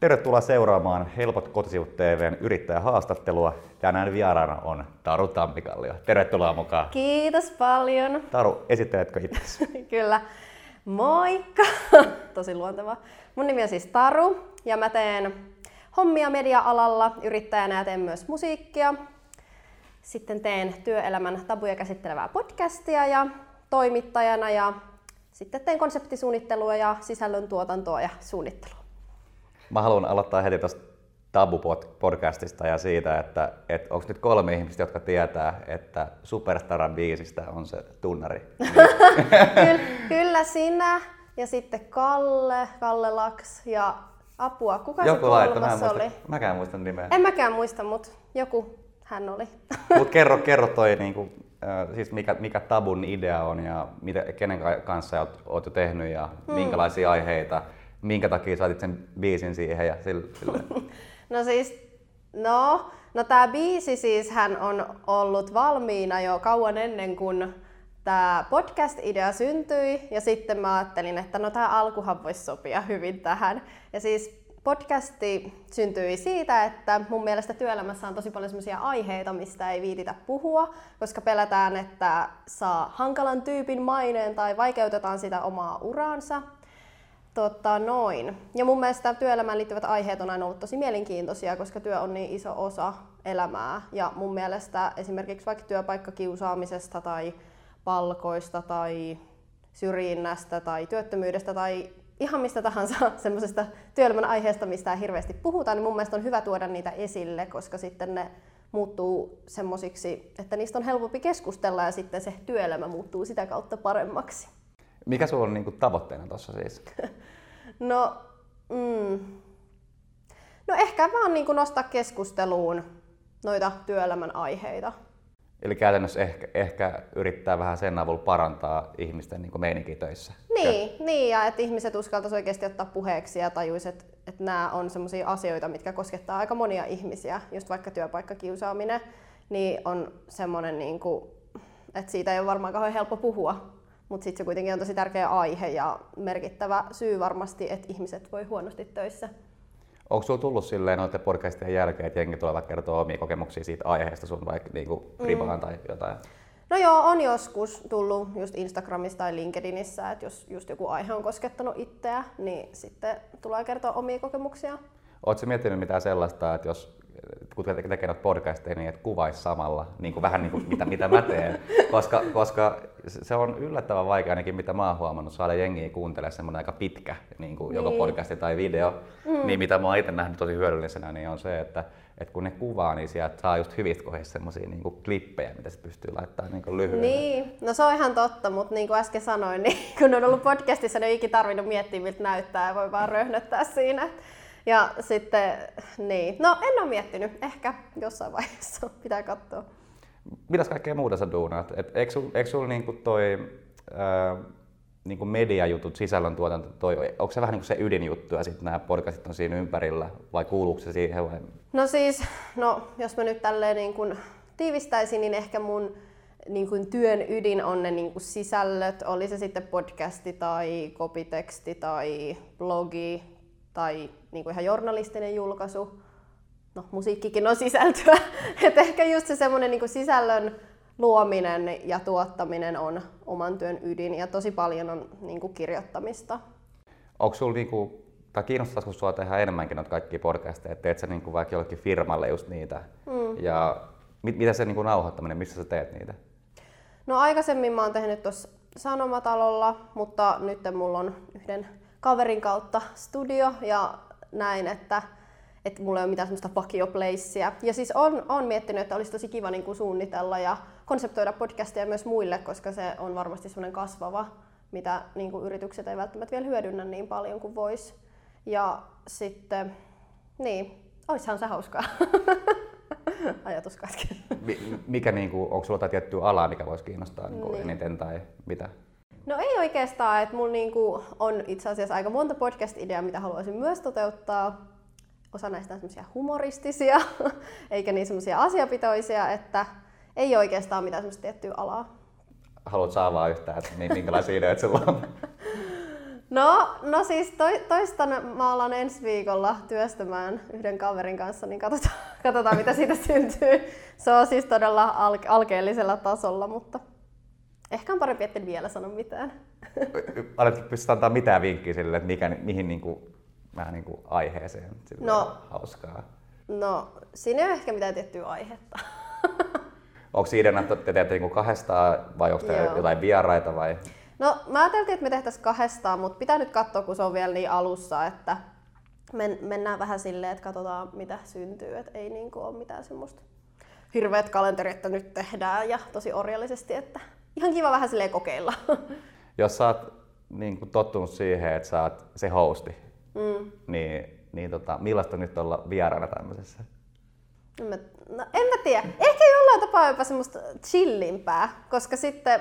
Tervetuloa seuraamaan Helpot kotisivut TVn yrittäjähaastattelua. Tänään vieraana on Taru Tammikallio. Tervetuloa mukaan. Kiitos paljon. Taru, esitteletkö itse? Kyllä. Moikka! Tosi luontevaa. Mun nimi on siis Taru ja mä teen hommia media-alalla yrittäjänä ja teen myös musiikkia. Sitten teen työelämän tabuja käsittelevää podcastia ja toimittajana ja sitten teen konseptisuunnittelua ja sisällön tuotantoa ja suunnittelua. Mä haluan aloittaa heti tuosta Tabu-podcastista ja siitä, että, että onko nyt kolme ihmistä, jotka tietää, että Superstaran biisistä on se tunnari. kyllä, kyllä sinä ja sitten Kalle, Kalle Laks ja apua. Kuka Joku se kolmas mä en oli? muista, mäkään muistan nimeä. En mäkään muista, mutta joku hän oli. Mutta kerro, kerro toi, niinku, äh, siis mikä, mikä Tabun idea on ja mitä, kenen ka- kanssa oot, oot jo tehnyt ja Hmm. minkälaisia aiheita, minkä takia saatit sen biisin siihen ja sille. No siis, no, no tää biisi siis hän on ollut valmiina jo kauan ennen kuin tämä podcast-idea syntyi ja sitten mä ajattelin, että no tämä alkuhan voisi sopia hyvin tähän. Ja siis podcasti syntyi siitä, että mun mielestä työelämässä on tosi paljon sellaisia aiheita, mistä ei viititä puhua, koska pelätään, että saa hankalan tyypin maineen tai vaikeutetaan sitä omaa uraansa. Tota, noin. Ja mun mielestä työelämään liittyvät aiheet on aina ollut tosi mielenkiintoisia, koska työ on niin iso osa elämää. Ja mun mielestä esimerkiksi vaikka työpaikkakiusaamisesta tai palkoista tai syrjinnästä tai työttömyydestä tai ihan mistä tahansa semmoisesta työelämän aiheesta, mistä ei hirveästi puhuta, niin mun mielestä on hyvä tuoda niitä esille, koska sitten ne muuttuu semmosiksi, että niistä on helpompi keskustella ja sitten se työelämä muuttuu sitä kautta paremmaksi. Mikä sulla on niinku tavoitteena tuossa siis? No, mm, no ehkä vaan niin nostaa keskusteluun noita työelämän aiheita. Eli käytännössä ehkä, ehkä yrittää vähän sen avulla parantaa ihmisten niin meininkiä töissä. Niin, niin ja että ihmiset uskaltaisi oikeasti ottaa puheeksi ja tajuisi, että, että nämä on sellaisia asioita, mitkä koskettaa aika monia ihmisiä, just vaikka työpaikkakiusaaminen, niin on semmoinen, niin kuin, että siitä ei ole varmaan kauhean helppo puhua, mutta sitten se kuitenkin on tosi tärkeä aihe ja merkittävä syy varmasti, että ihmiset voi huonosti töissä. Onko sulla tullut silleen noiden podcastien jälkeen, että jengi tulevat kertoa omia kokemuksia siitä aiheesta sun vaikka niinku privaan mm. tai jotain? No joo, on joskus tullut just Instagramissa tai LinkedInissä, että jos just joku aihe on koskettanut itseä, niin sitten tulee kertoa omia kokemuksia. Oletko miettinyt mitään sellaista, että jos kun te- tekee noita podcasteja, niin että kuvaisi samalla, niin kuin vähän niin kuin mitä, mitä mä teen. Koska, koska se on yllättävän vaikea ainakin, mitä mä oon huomannut, saada jengiä kuuntelemaan semmoinen aika pitkä, niin kuin joko Niin. podcasti tai video. Mm. Niin mitä mä oon itse nähnyt tosi hyödyllisenä, niin on se, että, että kun ne kuvaa, niin sieltä saa just hyvistä kohdista semmoisia niin klippejä, mitä se pystyy laittamaan niin lyhyesti. Niin, no se on ihan totta, mutta niin kuin äsken sanoin, niin kun on ollut podcastissa, niin ei ikinä tarvinnut miettiä, miltä näyttää ja voi vaan röhnöttää siinä. Ja sitten, niin, no en ole miettinyt, ehkä jossain vaiheessa pitää katsoa. Mitäs kaikkea muuta sä duunaat? Et eikö sul, eikö sul niinku toi ää, niinku mediajutut, sisällöntuotanto, toi, onko se vähän niinku se ydinjuttu ja sitten nämä podcastit on siinä ympärillä vai kuuluuko se siihen vai? No siis, no jos mä nyt tälleen niin kuin tiivistäisin, niin ehkä mun niin kuin työn ydin on ne niin kuin sisällöt, oli se sitten podcasti tai kopiteksti tai blogi tai niin kuin ihan journalistinen julkaisu. No musiikkikin on sisältöä. Et ehkä just se semmoinen niin sisällön luominen ja tuottaminen on oman työn ydin ja tosi paljon on niin kuin kirjoittamista. Onko sulla niinku, tai kiinnostaisiko sua tehdä enemmänkin noita kaikkia podcasteja, että teet sä niinku vaikka jollekin firmalle just niitä? Mm. Ja mit, mitä se niinku nauhoittaminen, missä sä teet niitä? No aikaisemmin mä oon tehnyt tuossa Sanomatalolla, mutta nyt mulla on yhden kaverin kautta studio ja näin, että, että mulla ei ole mitään semmoista vakioplacea. Ja siis on, on miettinyt, että olisi tosi kiva niin kuin suunnitella ja konseptoida podcastia myös muille, koska se on varmasti semmoinen kasvava, mitä niin kuin yritykset ei välttämättä vielä hyödynnä niin paljon kuin vois. Ja sitten, niin, oishan se hauskaa. Ajatus katkesi. Mi- mikä niinku, onko sulla jotain tiettyä alaa, mikä voisi kiinnostaa niinku Niin. eniten tai mitä? No ei oikeastaan, että mulla niinku on itse asiassa aika monta podcast-ideaa, mitä haluaisin myös toteuttaa. Osa näistä on semmoisia humoristisia, eikä niin semmoisia asiapitoisia, että ei oikeastaan mitään semmoista tiettyä alaa. Haluat saavaa yhtään, että mi- minkälaisia ideoita sulla on? No, no siis toi, toista mä alan ensi viikolla työstämään yhden kaverin kanssa, niin katsotaan, katsotaan mitä siitä syntyy. Se on siis todella al- alkeellisella tasolla, mutta ehkä on parempi, etten vielä sano mitään. Oletko pystyt antaa mitään vinkkiä sille, että mikä, mihin niin kuin, vähän niin kuin aiheeseen no, hauskaa? No, siinä ei ole ehkä mitään tiettyä aihetta. Onko ideana, että te teette niin kahdestaan vai onko te jotain vieraita vai? No mä ajattelin, että me tehtäisiin kahdestaan, mutta pitää nyt katsoa, kun se on vielä niin alussa, että men, mennään vähän silleen, että katsotaan mitä syntyy, että ei niin kuin ole mitään semmoista hirveät kalenterit, että nyt tehdään ja tosi orjallisesti, että ihan kiva vähän silleen kokeilla. Jos sä oot niin kuin tottunut siihen, että sä oot se hosti, mm. niin, niin tota, millaista nyt olla vieraana tämmöisessä? En mä, no, en mä tiedä. Ehkä jollain tapaa jopa semmoista chillimpää, koska sitten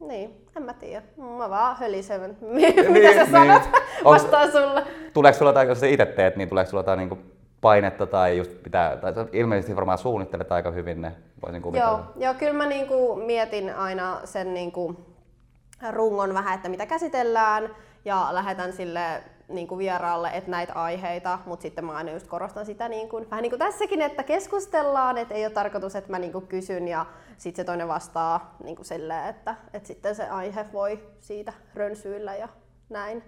niin, en mä tiedä. Mä vaan hölisen. Mitä niin, sä niin. sanot? Vastaan sulle. Tuleeko sulla jotain, jos sä itse teet, niin tuleeko sulla jotain niin painetta tai just pitää, tai ilmeisesti varmaan suunnittelet aika hyvin ne, voisin kuvitella. Joo, joo kyllä mä niinku mietin aina sen niinku rungon vähän, että mitä käsitellään ja lähetän sille niin kuin vieraalle, että näitä aiheita, mutta sitten mä aina just korostan sitä niin kuin, vähän niin kuin tässäkin, että keskustellaan, että ei ole tarkoitus, että mä niin kuin kysyn ja sitten se toinen vastaa niin kuin silleen, että, että sitten se aihe voi siitä rönsyillä ja näin.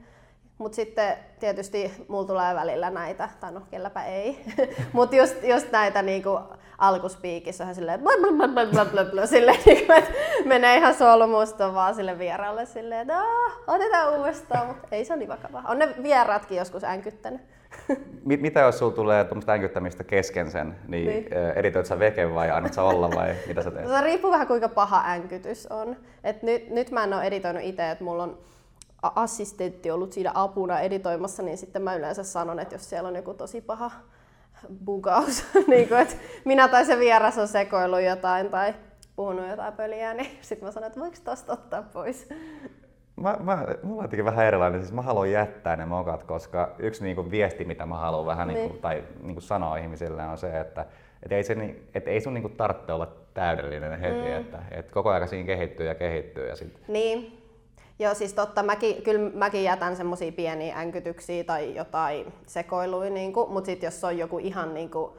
Mutta sitten tietysti mulla tulee välillä näitä, tai no kelläpä ei, mutta just, just näitä niinku alkuspiikissä on silleen blablabla, silleen, niinku, että menee ihan solmusta vaan sille vieraalle silleen, että otetaan uudestaan, mutta ei se ole niin vakavaa. On ne vieraatkin joskus änkyttänyt. Mitä jos sulla tulee tuommoista änkyttämistä kesken sen, niin, niin. editoit sä veke vai annat sä olla vai mitä sä teet? Se riippuu vähän kuinka paha änkytys on. Et nyt, nyt mä en ole editoinut itse, että mulla on assistentti ollut siinä apuna editoimassa, niin sitten mä yleensä sanon, että jos siellä on joku tosi paha bugaus, niin kuin, että minä tai se vieras on sekoillut jotain tai puhunut jotain pöliä, niin sitten mä sanon, että voiko tosta ottaa pois. Mä, mä, mulla on vähän erilainen, siis mä haluan jättää ne mokat, koska yksi niinku viesti, mitä mä haluan vähän niinku, niin. tai niinku sanoa ihmisille on se, että et ei, se, et ei sun niinku tarvitse olla täydellinen heti, mm. että et koko ajan siinä kehittyy ja kehittyy. Ja sit... Niin, Joo, siis totta, mäkin, kyllä mäkin jätän semmoisia pieniä änkytyksiä tai jotain sekoiluja, niin kuin, mutta sitten jos on joku ihan niin kuin,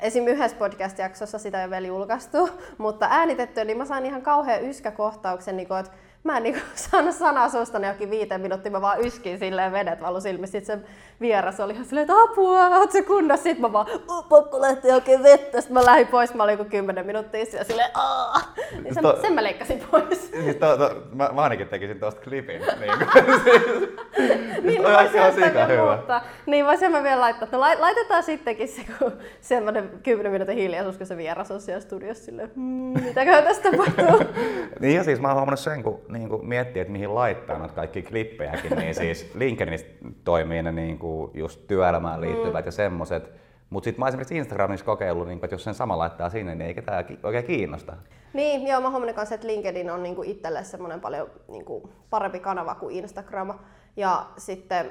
esim. yhdessä podcast-jaksossa sitä ei ole vielä julkaistu, mutta äänitetty, niin mä saan ihan kauhean yskäkohtauksen, niin kuin, että mä en niinku saanut sanaa suusta jokin viiteen minuuttia, mä vaan yskin silleen vedet valu silmissä. Sitten se vieras oli ihan silleen, että apua, oot se kunnossa? Sitten mä vaan, pakko lähteä oikein vettä. Sitten mä lähdin pois, mä olin joku kymmenen minuuttia ja silleen, aah. Niin sen, to, sen mä leikkasin pois. Siis to, to, mä, mä, ainakin tekisin tosta klipin. Niin, niin mä voisin jättää hyvä. Niin voisin mä vielä laittaa. No laitetaan sittenkin se, kun semmoinen kymmenen minuutin hiljaisuus, kun se vieras on siellä studiossa silleen, mmm, mitäköhän tästä tapahtuu. niin ja siis mä oon huomannut sen, kun niin kuin miettii, että mihin laittaa noita kaikki klippejäkin, niin siis LinkedInissä toimii ne niin kuin just työelämään liittyvät mm. ja semmoset. Mutta sitten mä esimerkiksi Instagramissa kokeillut, niin että jos sen sama laittaa sinne, niin ei ketään oikein kiinnosta. Niin, joo, mä huomannut kanssa, että LinkedIn on niinku itselle semmoinen paljon niinku parempi kanava kuin Instagram. Ja sitten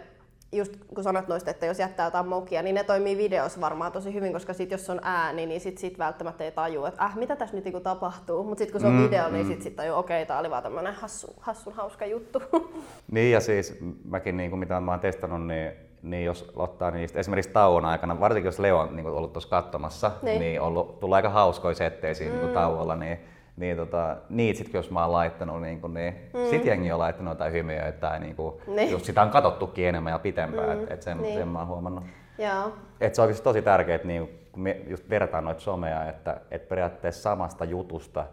just kun sanot noista, että jos jättää jotain mokia, niin ne toimii videossa varmaan tosi hyvin, koska sit jos on ääni, niin sit, sit välttämättä ei tajua, että äh, mitä tässä nyt niinku tapahtuu. Mutta sitten kun se on mm, video, niin mm. sit, sit tajuu, okei, okay, tää oli vaan tämmönen hassu, hassun hauska juttu. Niin ja siis mäkin niin kuin mitä mä oon testannut, niin niin jos ottaa niistä esimerkiksi tauon aikana, varsinkin jos Leo on niin ollut tuossa katsomassa, niin, niin ollut, tullut aika hauskoja settejä siinä niin mm. niin tauolla, niin niin tota, niitä sit, jos mä oon laittanut, niin, kun, niin mm. sit jengi on laittanut jotain hymiöitä tai niin kuin, niin. just sitä on katsottukin enemmän ja pitempään, mm. että et sen, niin. sen mä oon huomannut. Joo. Et se on tosi tärkeää, että niin, kun me just vertaan noita somea, että et periaatteessa samasta jutusta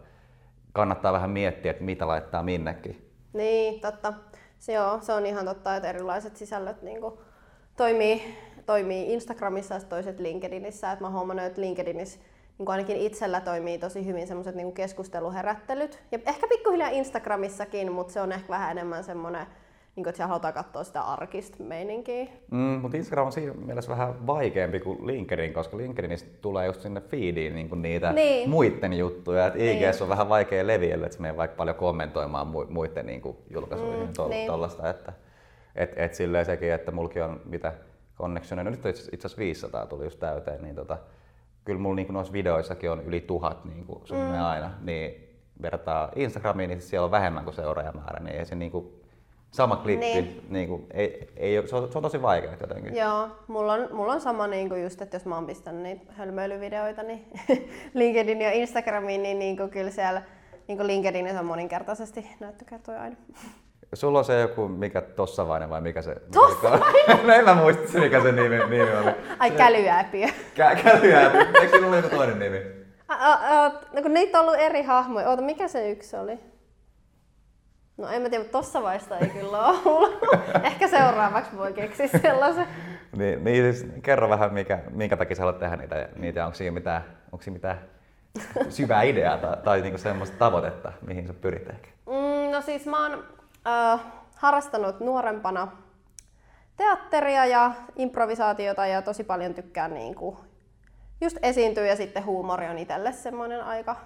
kannattaa vähän miettiä, että mitä laittaa minnekin. Niin, totta. Se, joo, se on ihan totta, että erilaiset sisällöt niin kuin, toimii, toimii Instagramissa ja toiset LinkedInissä. Et mä huomannut, että LinkedInissä niin ainakin itsellä toimii tosi hyvin semmoiset niin keskusteluherättelyt. Ja ehkä pikkuhiljaa Instagramissakin, mutta se on ehkä vähän enemmän semmoinen, niin kuin, että siellä halutaan katsoa sitä arkista meininkiä. Mm, mutta Instagram on siinä mielessä vähän vaikeampi kuin LinkedIn, koska LinkedInistä tulee just sinne feediin niin kuin niitä niin. muiden juttuja. Et IGS niin. on vähän vaikea leviellä, että se menee vaikka paljon kommentoimaan muiden niin kuin julkaisuihin mm, to- niin. tollasta, että et, et silleen sekin, että mulki on mitä connectionia, no nyt itse asiassa 500 tuli just täyteen, niin tota, kyllä mulla niin noissa videoissakin on yli tuhat niin kuin mm. aina, niin vertaa Instagramiin, niin siellä on vähemmän kuin seuraajamäärä, niin ei se niin kuin, sama klippi, niin. Niin. Niin kuin, ei, ei, se, on, se on tosi vaikea jotenkin. Joo, mulla on, mulla on sama niinku just, että jos mä oon pistänyt niitä hölmöilyvideoita niin LinkedIn ja Instagramiin, niin niinku kyllä siellä niinku LinkedInissä on moninkertaisesti näyttökertoja aina. Sulla on se joku, mikä Tossavainen vai mikä se? Tossavainen? no en mä muista se, mikä se nimi, nimi oli. Ai kälyääpiö. Kä- Kälyjää. Eikö sinulla ole joku toinen nimi? A, a, a, no kun niitä on ollut eri hahmoja. Oota, mikä se yksi oli? No en mä tiedä, mutta tossa vaiheessa ei kyllä ole ollut. Ehkä seuraavaksi voi keksiä sellaisen. Niin, niin siis kerro vähän, mikä, minkä takia sä haluat tehdä niitä, niitä onko siinä mitään, onko siinä mitään syvää ideaa tai, tai niinku semmoista tavoitetta, mihin sä pyrit ehkä? Mm, no siis mä oon äh, harrastanut nuorempana teatteria ja improvisaatiota ja tosi paljon tykkään niin kuin, just esiintyä ja sitten huumori on itselle semmoinen aika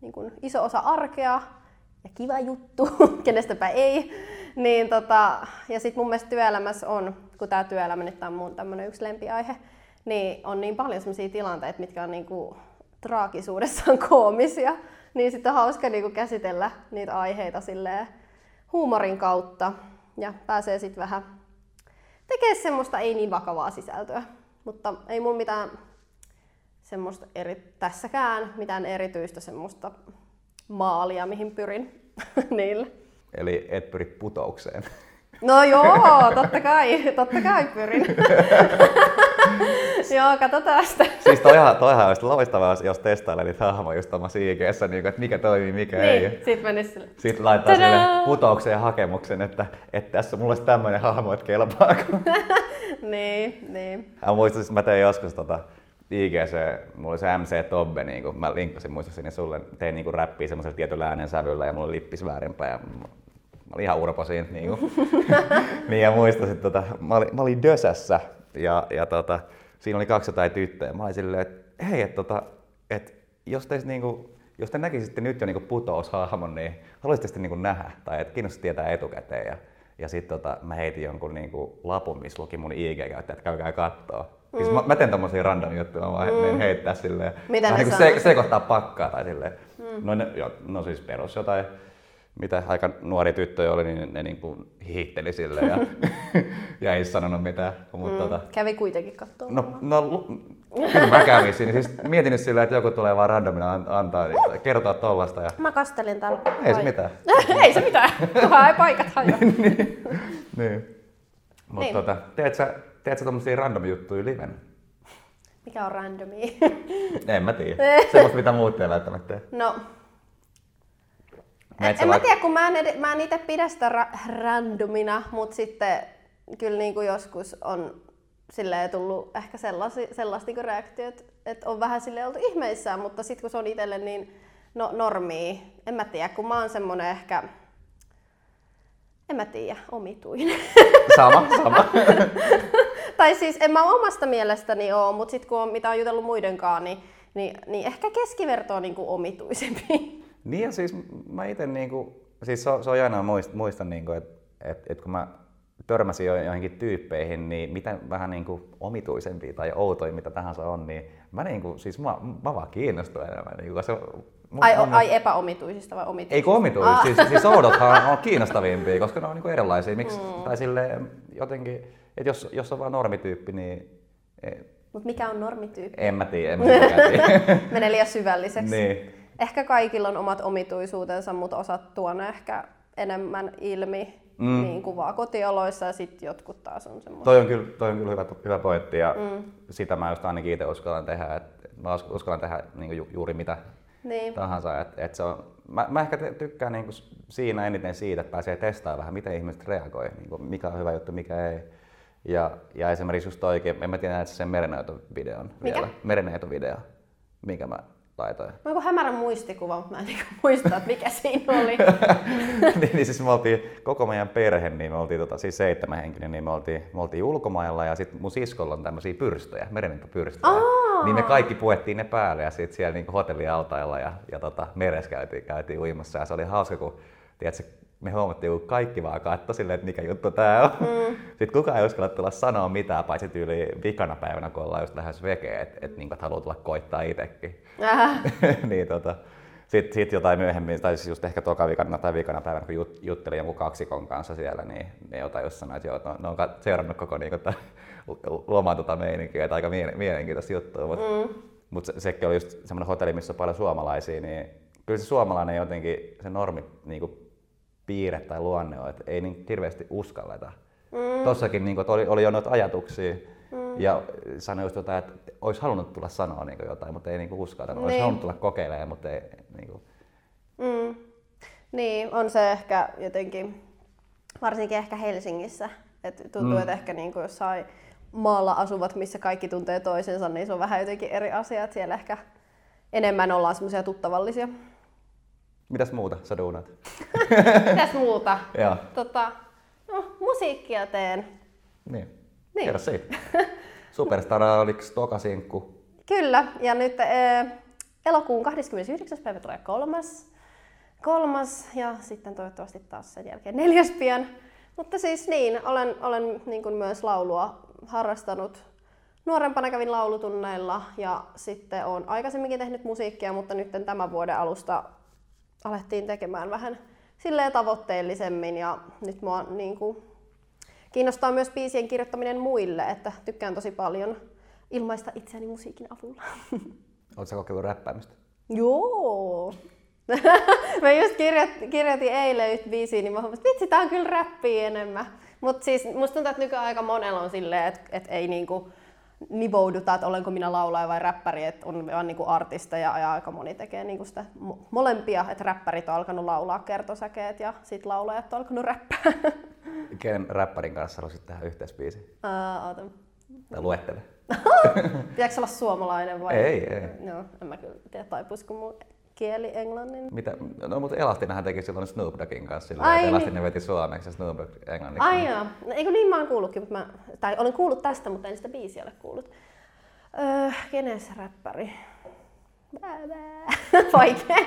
niin kuin, iso osa arkea ja kiva juttu, kenestäpä ei. Niin, tota, ja sitten mun mielestä työelämässä on, kun tämä työelämä nyt on mun tämmönen yksi lempiaihe, niin on niin paljon sellaisia tilanteita, mitkä on niinku traagisuudessaan koomisia. Niin sitten on hauska niinku käsitellä niitä aiheita silleen huumorin kautta ja pääsee sitten vähän tekemään semmoista ei niin vakavaa sisältöä. Mutta ei mun mitään semmoista eri, tässäkään mitään erityistä semmoista maalia, mihin pyrin niille. Eli et pyri putoukseen. No joo, totta kai, totta kai pyrin. joo, katsotaan sitä. siis toihan, toihan olisi loistavaa, jos testailee niitä hahmoja just tuomassa IGssä, niin että mikä toimii, mikä Niin, ei. sit menis sille. Sitten laittaa Tadaa! sille putouksen ja hakemuksen, että, että tässä mulla olisi tämmöinen hahmo, että kelpaako. niin, niin. Mä muistan, että mä tein joskus tota IGC, mulla oli se MC Tobbe, niin kun mä linkkasin muistaakseni sulle, tein niin räppiä semmoisella tietyllä äänensävyllä ja mulla oli lippis väärinpäin ja mä olin ihan urpo siinä. Niin, kuin. niin ja muistasin, että tota, mä, olin, mä olin Dösässä ja, ja tota, siinä oli 200 tyttöjä. Mä olin silleen, että hei, että tota, et, jos teistä niinku, jos te näkisitte nyt jo niinku putoushahmon, niin haluaisitte sitten niinku nähdä tai että kiinnostaisi tietää etukäteen. Ja, ja sitten tota, mä heitin jonkun niinku lapun, missä luki mun IG-käyttäjät, että käykää kattoo. Mm. Siis mä, mä teen tommosia random juttuja, mä mm. heittää silleen, Mitä vähän ne sanoo? se, sekoittaa pakkaa tai silleen. Mm. No, ne, jo, no siis perus jotain, mitä aika nuori tyttöjä oli, niin ne niinku hihitteli sille ja, ja ei sanonut mitään. Mutta mm. tota, Kävi kuitenkin kattoo. No, no kyllä mä kävin siinä. Siis mietin nyt silleen, että joku tulee vaan randomina an- antaa, niin kertoa tollasta. Ja... Mä kastelin täällä. Ei se mitään. ei se mitään. Kunhan ei paikat hajoa. niin. niin. Mutta Niin. tota, teet sä, teet sä tommosia random juttuja liven? Mikä on randomia? En mä tiedä. Semmoista, mitä muut ei välttämättä tee. no, Meet en, mä tiedä, kun mä en, ed- mä en itse pidä sitä ra- randomina, mutta sitten kyllä niin kuin joskus on silleen tullut ehkä sellasi, sellaista niin reaktiot, että on vähän sille oltu ihmeissään, mutta sitten kun se on itselle niin no, normia, en mä tiedä, kun mä oon semmonen ehkä, en mä tiedä, omituinen. Sama, sama. tai siis en mä omasta mielestäni oo, mutta sitten kun on, mitä on jutellut muidenkaan, niin, niin, niin ehkä keskiverto on niin kuin omituisempi. Niin ja siis mä itse niinku, siis se on, se on jännä muist, muistan niinku, että et, et kun mä törmäsin jo joihinkin tyyppeihin, niin mitä vähän niinku omituisempia tai outoja mitä tahansa on, niin mä niinku, siis mä, mä vaan kiinnostun enemmän. Niinku, koska se, mun- Ai, mun- ai epäomituisista vai omituisista? Ei kun omituisia, Ah. siis, siis oudothan on kiinnostavimpia, koska ne on niinku erilaisia. Miksi, mm. Tai silleen jotenkin, että jos, jos on vaan normityyppi, niin e- Mutta mikä on normityyppi? en mä tiedä, en mä tiedä. Menee liian syvälliseksi. niin. Ehkä kaikilla on omat omituisuutensa, mutta osat tuo ne ehkä enemmän ilmi mm. niin kuvaa kotioloissa ja sitten jotkut taas on semmoisia. Toi on kyllä, toi on kyllä hyvä, hyvä pointti ja mm. sitä mä just ainakin itse uskallan tehdä. Et mä us- uskallan tehdä niin ju, juuri mitä Niin. tahansa. Et, et se on, mä, mä ehkä tykkään niin siinä eniten siitä, että pääsee testaamaan vähän, miten ihmiset reagoi, niin mikä on hyvä juttu, mikä ei. Ja, ja esimerkiksi just toikin, en mä tiedä, että sen merenneitovideon Mikä? vielä. Merenneitovideo, minkä mä laitoin. Mä oon hämärän muistikuva, mutta mä en niinku muista, että mikä siinä oli. niin, niin siis me oltiin koko meidän perhe, niin me oltiin tota, siis seitsemän henkinen, niin me oltiin, me oltiin ulkomailla ja sitten mun siskolla on tämmöisiä pyrstöjä, merenneitopyrstöjä. Aa! Niin me kaikki puettiin ne päälle ja sitten siellä niinku hotellialtailla ja, ja tota, meressä käytiin, käytiin uimassa ja se oli hauska, kun tiedätkö, me huomattiin, kun kaikki vaan katsoi silleen, että mikä juttu tää on. Mm. Sitten kukaan ei uskalla tulla sanoa mitään, paitsi tyyli vikana päivänä, kun ollaan just lähes vekeä, että et, niinku, et haluaa tulla koittaa itsekin. Niin tota, sitten sit jotain myöhemmin, tai siis just ehkä toka viikana tai viikana päivänä, kun jut, juttelin jonkun kaksikon kanssa siellä, niin ne jotain just sanoi, että joo, no, ne on seurannut koko niin kuin, loman tota meininkiä, että aika mielenkiintoista juttua. Mutta mm. mut se, sekin oli just semmoinen hotelli, missä on paljon suomalaisia, niin kyllä se suomalainen jotenkin, se normi niin kuin piirre tai luonne on, että ei niin hirveästi uskalleta. Mm. Tossakin niin kuin, oli, oli jo noita ajatuksia, Mm. Ja sanoi just jotain, että olisi halunnut tulla sanoa niin jotain, mutta ei niin uskalla. Niin. Olisi halunnut tulla kokeilemaan, mutta ei... Niin, kuin... mm. niin, on se ehkä jotenkin, varsinkin ehkä Helsingissä. Et tuntuu, mm. että ehkä niin kuin jossain maalla asuvat, missä kaikki tuntee toisensa, niin se on vähän jotenkin eri asia, että siellä ehkä enemmän ollaan semmoisia tuttavallisia. Mitäs muuta sä duunat? Mitäs muuta? tota, no, musiikkia teen. Niin. Niin. Kerro siitä. Superstar oliko toka sinkku? Kyllä, ja nyt äh, elokuun 29. päivä tulee kolmas. Kolmas ja sitten toivottavasti taas sen jälkeen neljäs pian. Mutta siis niin, olen, olen niin kuin myös laulua harrastanut. Nuorempana kävin laulutunneilla ja sitten olen aikaisemminkin tehnyt musiikkia, mutta nyt tämän vuoden alusta alettiin tekemään vähän silleen tavoitteellisemmin ja nyt mua niin kuin Kiinnostaa myös biisien kirjoittaminen muille, että tykkään tosi paljon ilmaista itseäni musiikin avulla. Oletko kokeillut räppäämistä? Joo. mä just kirjoitin, kirjoitin eilen yhtä biisiä, niin mä huomasin, että vitsi, tää on kyllä räppiä enemmän. Mutta siis musta tuntuu, että nykyään aika monella on silleen, että et ei niinku nivouduta, että olenko minä laulaja vai räppäri, että on vaan niinku artisteja ja aika moni tekee niinku sitä molempia, että räppärit on alkanut laulaa kertosäkeet ja sit laulajat on alkanut räppää. Kenen räppärin kanssa haluaisit tehdä yhteisbiisi? Uh. Tai luettele. Pitääkö olla suomalainen vai? Ei, ei. No, en mä kyllä tiedä, taipuisiko mun kieli englannin. Mitä? No mutta Elastinhan teki silloin Snoop Doggin kanssa sillä Ai, Elastinen niin. veti suomeksi ja Snoop Dogg englanniksi. Ai joo. No, eikö niin mä oon kuullutkin, mutta mä, tai olen kuullut tästä, mutta en sitä biisiä ole kuullut. Öö, kenen se räppäri? Vaikea.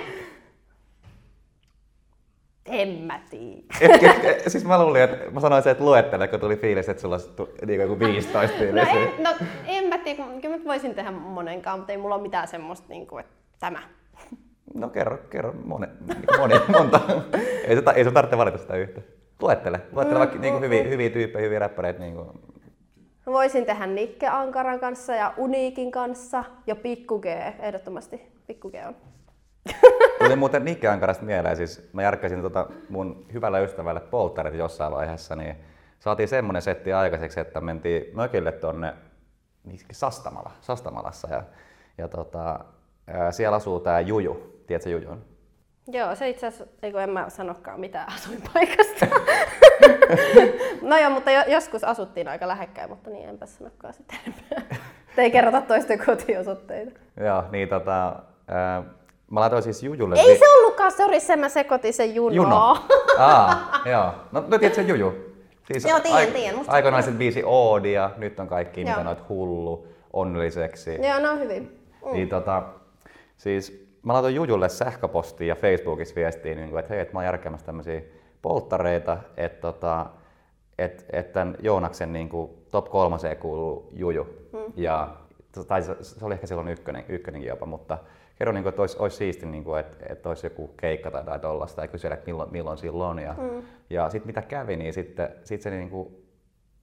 En mä tiedä. siis mä luulin, että mä sanoin että luettele, kun tuli fiilis, että sulla on niin joku 15 fiilis. No en, no, en mä tiedä, kyllä mä voisin tehdä monenkaan, mutta ei mulla ole mitään semmoista, niin kuin, että tämä. No kerro, kerro moni, moni monta. ei, se, ei sun tarvitse valita sitä yhtä. Luettele. Luettele vaikka niin kuin hyviä, hyviä tyyppejä, hyviä räppäreitä. Niin kuin. Voisin tehdä Nikke Ankaran kanssa ja Uniikin kanssa ja Pikku G, ehdottomasti. Pikku G on. Tuli muuten Nikke Ankarasta mieleen, siis mä järkkäsin tota mun hyvällä ystävälle polttarit jossain vaiheessa, niin saatiin semmonen setti aikaiseksi, että mentiin mökille tonne Sastamala, Sastamalassa ja, ja tota, siellä asuu tää Juju. Tiedätkö Jujun? Joo, se itse asiassa, ei kun en mä sanokaan mitään asuinpaikasta. no joo, mutta joskus asuttiin aika lähekkäin, mutta niin enpä sanokaan sitten enempää. ei kerrota toisten kotiosoitteita. joo, niin tota, ää, Mä laitoin siis Jujulle... Ei se ollutkaan, sori, se mä sekoitin sen Juno. Juno. Aa, joo. No, no tiedätkö Juju? Siis joo, tiedän, aik- tiedän. Aikoinaan se biisi Oodia, nyt on kaikki, mitä noit hullu, onnelliseksi. Joo, no hyvin. Mm. Niin tota, siis mä laitoin Jujulle sähköpostiin ja Facebookissa viestiin, niin että hei, että mä oon järkemässä tämmöisiä polttareita, että tota, et, et tämän Joonaksen niin kuin top kolmaseen kuuluu Juju. Mm. Ja, tai se, se, oli ehkä silloin ykkönen, ykkönenkin jopa, mutta kerro, niin kuin, että olisi, olisi siisti, niin kuin, että, että olisi joku keikka tai jotain tollasta ja kysellä, että milloin, milloin silloin. Ja, mm. ja sitten mitä kävi, niin sitten sit se, niin kuin,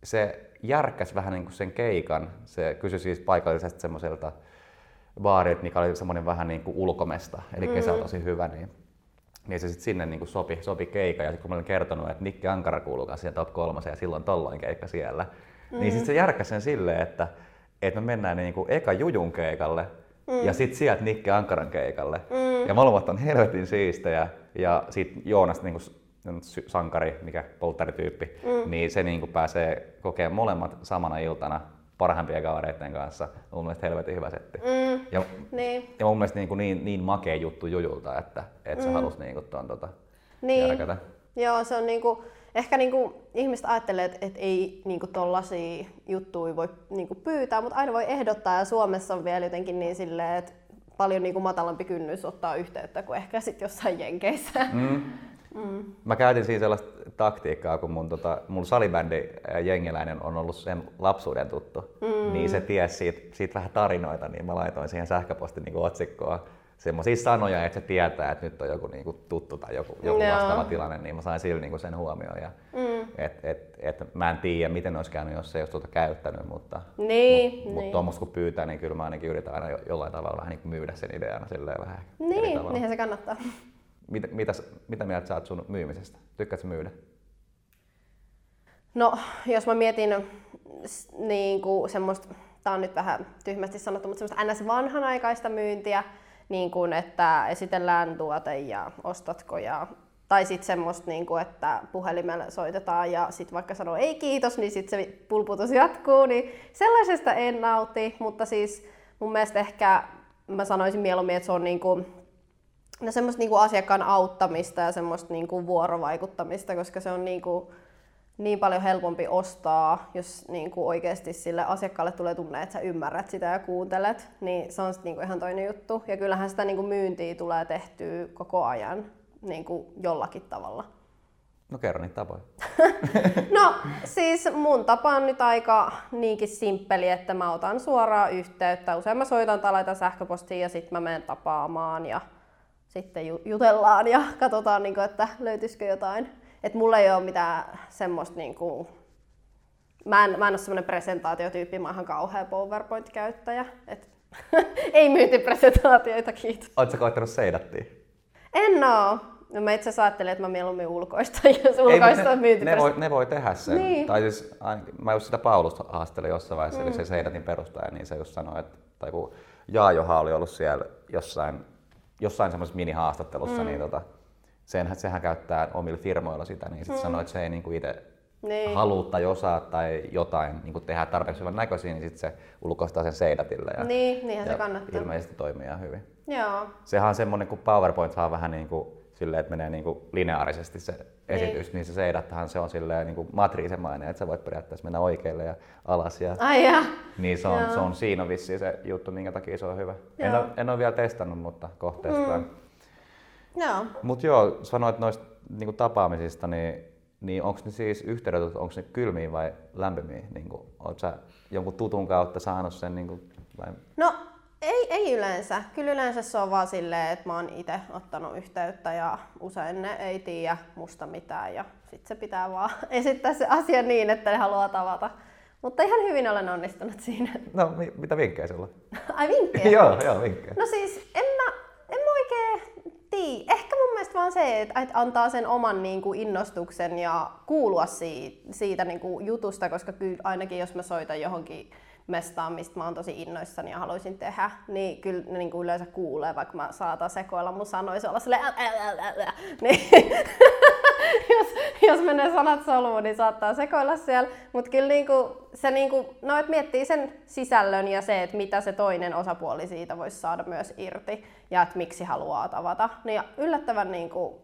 se järkkäsi vähän niin kuin sen keikan. Se kysyi siis paikallisesti semmoiselta baarilta, mikä oli semmoinen vähän niin kuin ulkomesta, eli mm. kesä on tosi hyvä, niin niin se sitten sinne niin kuin sopi, sopi keikka. Ja sitten kun mä olin kertonut, että Nikki Ankara kuuluu siihen top kolmaseen ja silloin tolloin keikka siellä, mm. niin sitten se järkkäsi sen silleen, että, että me mennään niin kuin eka Jujun keikalle, Mm. Ja sitten sieltä Nikke Ankaran keikalle. Mm. Ja molemmat on helvetin siistejä. Ja sitten Joonas niin kuin sankari, mikä polttarityyppi, mm. niin se niin kuin pääsee kokemaan molemmat samana iltana parhaimpien kavereiden kanssa. Mun mielestä helvetin hyvä setti. Mm. Ja, niin. ja mun mielestä niin, kuin niin, niin makea juttu Jujulta, että, että mm. se halusi niin kuin tuon, tota, niin. järkätä. Joo, se on niinku, ehkä niinku, ihmiset ajattelee, että et ei niinku tollasia juttuja voi niinku pyytää, mutta aina voi ehdottaa ja Suomessa on vielä jotenkin niin silleen, että paljon niinku matalampi kynnys ottaa yhteyttä kuin ehkä sitten jossain Jenkeissä. Mm. Mm. Mä käytin siinä sellaista taktiikkaa, kun mun, tota, mun salibändi jengiläinen on ollut sen lapsuuden tuttu, mm. niin se tiesi siitä, siitä vähän tarinoita, niin mä laitoin siihen sähköpostin niin otsikkoa semmoisia sanoja, että se tietää, että nyt on joku niinku tuttu tai joku, joku Joo. vastaava tilanne, niin mä sain sillä niinku sen huomioon. Ja, Mm. et, et, et, mä en tiedä, miten olisi käynyt, jos se ei olisi tuota käyttänyt, mutta Niin, mut, niin. mut tuommoista kun pyytää, niin kyllä mä ainakin yritän aina jo, jollain tavalla vähän niin myydä sen ideana silleen vähän Niin, niinhän se kannattaa. Mitä, mitäs, mitä mieltä sä oot sun myymisestä? Tykkäätkö myydä? No, jos mä mietin niin kuin semmoista, tää on nyt vähän tyhmästi sanottu, mutta semmoista ns. vanhanaikaista myyntiä, niin kuin, että esitellään tuote ja ostatko ja tai sitten semmoista, niin kuin, että puhelimella soitetaan ja sitten vaikka sanoo ei kiitos, niin sitten se pulputus jatkuu, niin sellaisesta en nauti, mutta siis mun mielestä ehkä mä sanoisin mieluummin, että se on niin kuin, no semmoista niinku asiakkaan auttamista ja semmoista niinku vuorovaikuttamista, koska se on niinku niin paljon helpompi ostaa, jos niinku oikeasti sille asiakkaalle tulee tunne, että sä ymmärrät sitä ja kuuntelet, niin se on sit niinku ihan toinen juttu. Ja kyllähän sitä niinku myyntiä tulee tehtyä koko ajan niinku jollakin tavalla. No kerro niitä tapoja. No siis mun tapa on nyt aika niinkin simppeli, että mä otan suoraan yhteyttä. Usein mä soitan tai laitan sähköpostia ja sitten mä menen tapaamaan ja sitten ju- jutellaan ja katsotaan, niin että löytyisikö jotain. Et mulla ei ole mitään semmoista niin kuin... Mä en, mä en ole semmoinen presentaatiotyyppi, mä oon ihan kauhea PowerPoint-käyttäjä. Et ei myyntipresentaatioita, kiitos. Oletko koittanut seidattia? En oo. No mä itse ajattelin, että mä mieluummin ulkoistan, jos ulkoistan mut ne, ne, voi, ne voi tehdä sen. Niin. Tai siis, mä just sitä Paulusta haastelin jossain vaiheessa, mm. eli se Seidatin perustaja, niin se just sanoi, että, tai kun Jaajoha oli ollut siellä jossain, jossain semmoisessa minihaastattelussa, mm. niin tota, senhän, sehän käyttää omilla firmoilla sitä, niin sitten mm. sanoi, että se ei niinku itse Niin. halua tai osaa tai jotain niin tehdä tarpeeksi hyvän näköisiä, niin sitten se ulkoistaa sen Seidatille. Ja, Niin, niinhän se ja kannattaa. ilmeisesti toimii ihan hyvin. Joo. Sehän on semmoinen, kun PowerPoint saa vähän niin kuin silleen, että menee niin kuin lineaarisesti se esitys, niin, niin se seidattahan se on silleen niin kuin matriisemainen, että sä voit periaatteessa mennä oikealle ja alas. Ja, Ai ja. niin se on, Joo. se on siinä vissiin se juttu, minkä takia se on hyvä. En ole, en ole vielä testannut, mutta kohteesta. Mm. Joo. Mutta joo, sanoit noista niin tapaamisista, niin, niin onko ne siis yhteydenotot, onko ne kylmiä vai lämpimiä? Niin kuin, oot sä jonkun tutun kautta saanut sen niin kuin, vai No ei, ei yleensä. Kyllä yleensä se on vaan silleen, että mä oon itse ottanut yhteyttä ja usein ne ei tiedä musta mitään ja sit se pitää vaan esittää se asia niin, että ne haluaa tavata. Mutta ihan hyvin olen onnistunut siinä. No, mi- mitä vinkkejä sulla? Ai vinkkejä? joo, joo, vinkkejä. No siis en mä, en mä oikein tiedä. Ehkä mun mielestä vaan se, että että antaa sen oman niin kuin innostuksen ja kuulua siitä, siitä niin kuin jutusta, koska kyllä ainakin jos mä soitan johonkin mestaan, mistä mä oon tosi innoissani ja haluaisin tehdä, niin kyllä ne niin kuin yleensä kuulee, vaikka mä saatan sekoilla mun sanoissa olla silleen, niin jos, jos menee sanat soluun, niin saattaa sekoilla siellä. Mutta kyllä niinku, se niinku, no, et miettii sen sisällön ja se, että mitä se toinen osapuoli siitä voisi saada myös irti ja että miksi haluaa tavata. Niin ja yllättävän, niinku,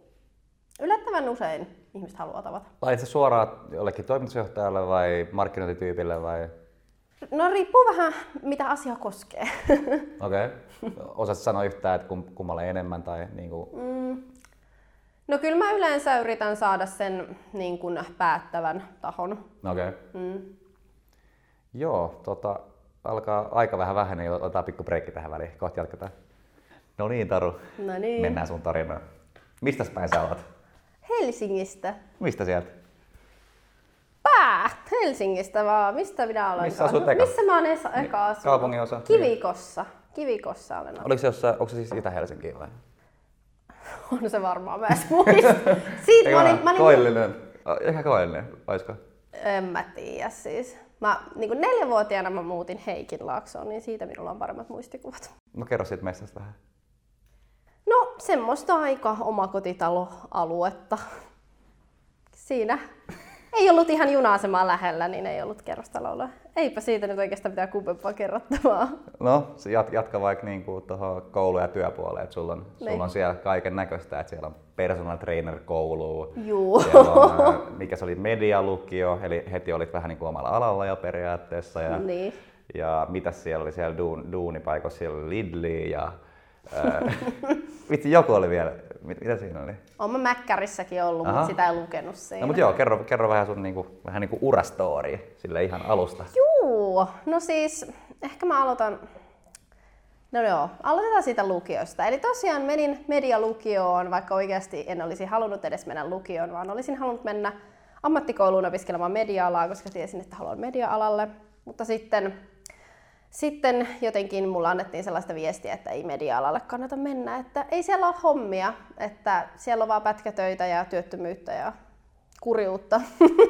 yllättävän usein ihmiset haluaa tavata. Laitat sä suoraan jollekin toimitusjohtajalle vai markkinointityypille vai? No riippuu vähän, mitä asia koskee. Okei. Okay. Osaat sanoa yhtään, että kum, kummalle enemmän tai niin kuin... No kyllä mä yleensä yritän saada sen niin kuin päättävän tahon. Okei. Okay. Mm. Joo, tota, alkaa aika vähän vähenee, niin otetaan pikku breikki tähän väliin. Kohta jatketaan. No niin, Taru. No niin. Mennään sun tarinaan. Mistä päin sä oot? Helsingistä. Mistä sieltä? Pää! Helsingistä vaan. Mistä minä olen? Missä asut eka? Missä mä oon eka eka asunut? kaupungin osa? Kivikossa. Kivikossa olen. Oliko se jossain, onko se siis Itä-Helsinkiin vai? On se varmaan, mä edes muista. Siitä mä olin, mä olin, Koillinen. Ehkä koillinen, olisiko? en mä tiedä siis. Mä, niin kuin neljävuotiaana mä muutin Heikin laaksoon, niin siitä minulla on paremmat muistikuvat. No kerro siitä mestasta vähän. No, semmoista aika omakotitaloaluetta. Siinä ei ollut ihan juna-asemaa lähellä, niin ei ollut kerrostalolla. Eipä siitä nyt oikeastaan mitään kummempaa kerrottavaa. No, jat, jatka vaikka niin kuin tuohon koulu- ja työpuoleen, että sulla on, Niin. sulla on siellä kaiken näköistä, että siellä on personal trainer koulu, Juu. on, ää, mikä se oli medialukio, eli heti olit vähän niin kuin omalla alalla jo periaatteessa. Ja, Niin. ja mitä siellä oli siellä duun, duunipaikoissa, siellä oli Lidli ja ää, vitsi joku oli vielä, mit, mitä siinä oli? Oon mä Mäkkärissäkin ollut, Aha. mutta sitä ei lukenut siinä. No mutta joo, kerro, kerro vähän sun niinku, vähän niinku urastoori sille ihan alusta. Juu, no siis ehkä mä aloitan... No joo, aloitetaan siitä lukiosta. Eli tosiaan menin medialukioon, vaikka oikeasti en olisi halunnut edes mennä lukioon, vaan olisin halunnut mennä ammattikouluun opiskelemaan media-alaa, koska tiesin, että haluan media-alalle. Mutta sitten, sitten jotenkin mulla annettiin sellaista viestiä, että ei media-alalle kannata mennä, että ei siellä ole hommia, että siellä on vaan pätkätöitä ja työttömyyttä ja kurjuutta.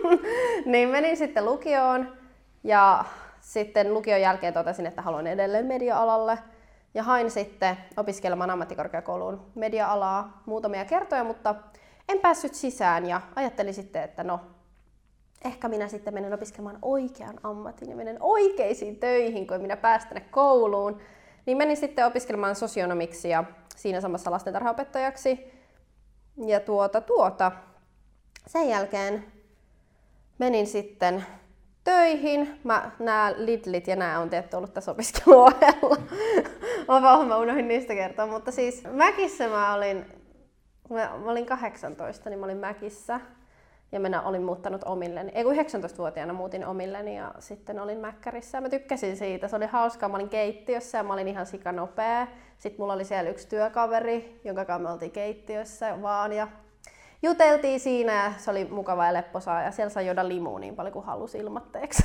niin menin sitten lukioon ja sitten lukion jälkeen totesin, että haluan edelleen media-alalle. Ja hain sitten opiskelemaan ammattikorkeakouluun media-alaa muutamia kertoja, mutta en päässyt sisään ja ajattelin sitten, että no, ehkä minä sitten menen opiskelemaan oikean ammatin ja menen oikeisiin töihin, kun minä päästän kouluun. Niin menin sitten opiskelemaan sosionomiksi ja siinä samassa lastentarhaopettajaksi. Ja tuota, tuota. Sen jälkeen menin sitten töihin. Mä, nämä Lidlit ja nämä on tietty ollut tässä opiskeluohella. mä unohdin niistä kertoa, mutta siis Mäkissä mä olin, mä, mä olin 18, niin mä olin Mäkissä ja minä olin muuttanut omilleni. Ei kun 19-vuotiaana muutin omilleni ja sitten olin Mäkkärissä. Mä tykkäsin siitä, se oli hauskaa. Mä olin keittiössä ja mä olin ihan sikanopea. Sitten mulla oli siellä yksi työkaveri, jonka kanssa me oltiin keittiössä vaan ja juteltiin siinä ja se oli mukava ja lepposaa ja siellä sai juoda limua niin paljon kuin halusi ilmatteeksi.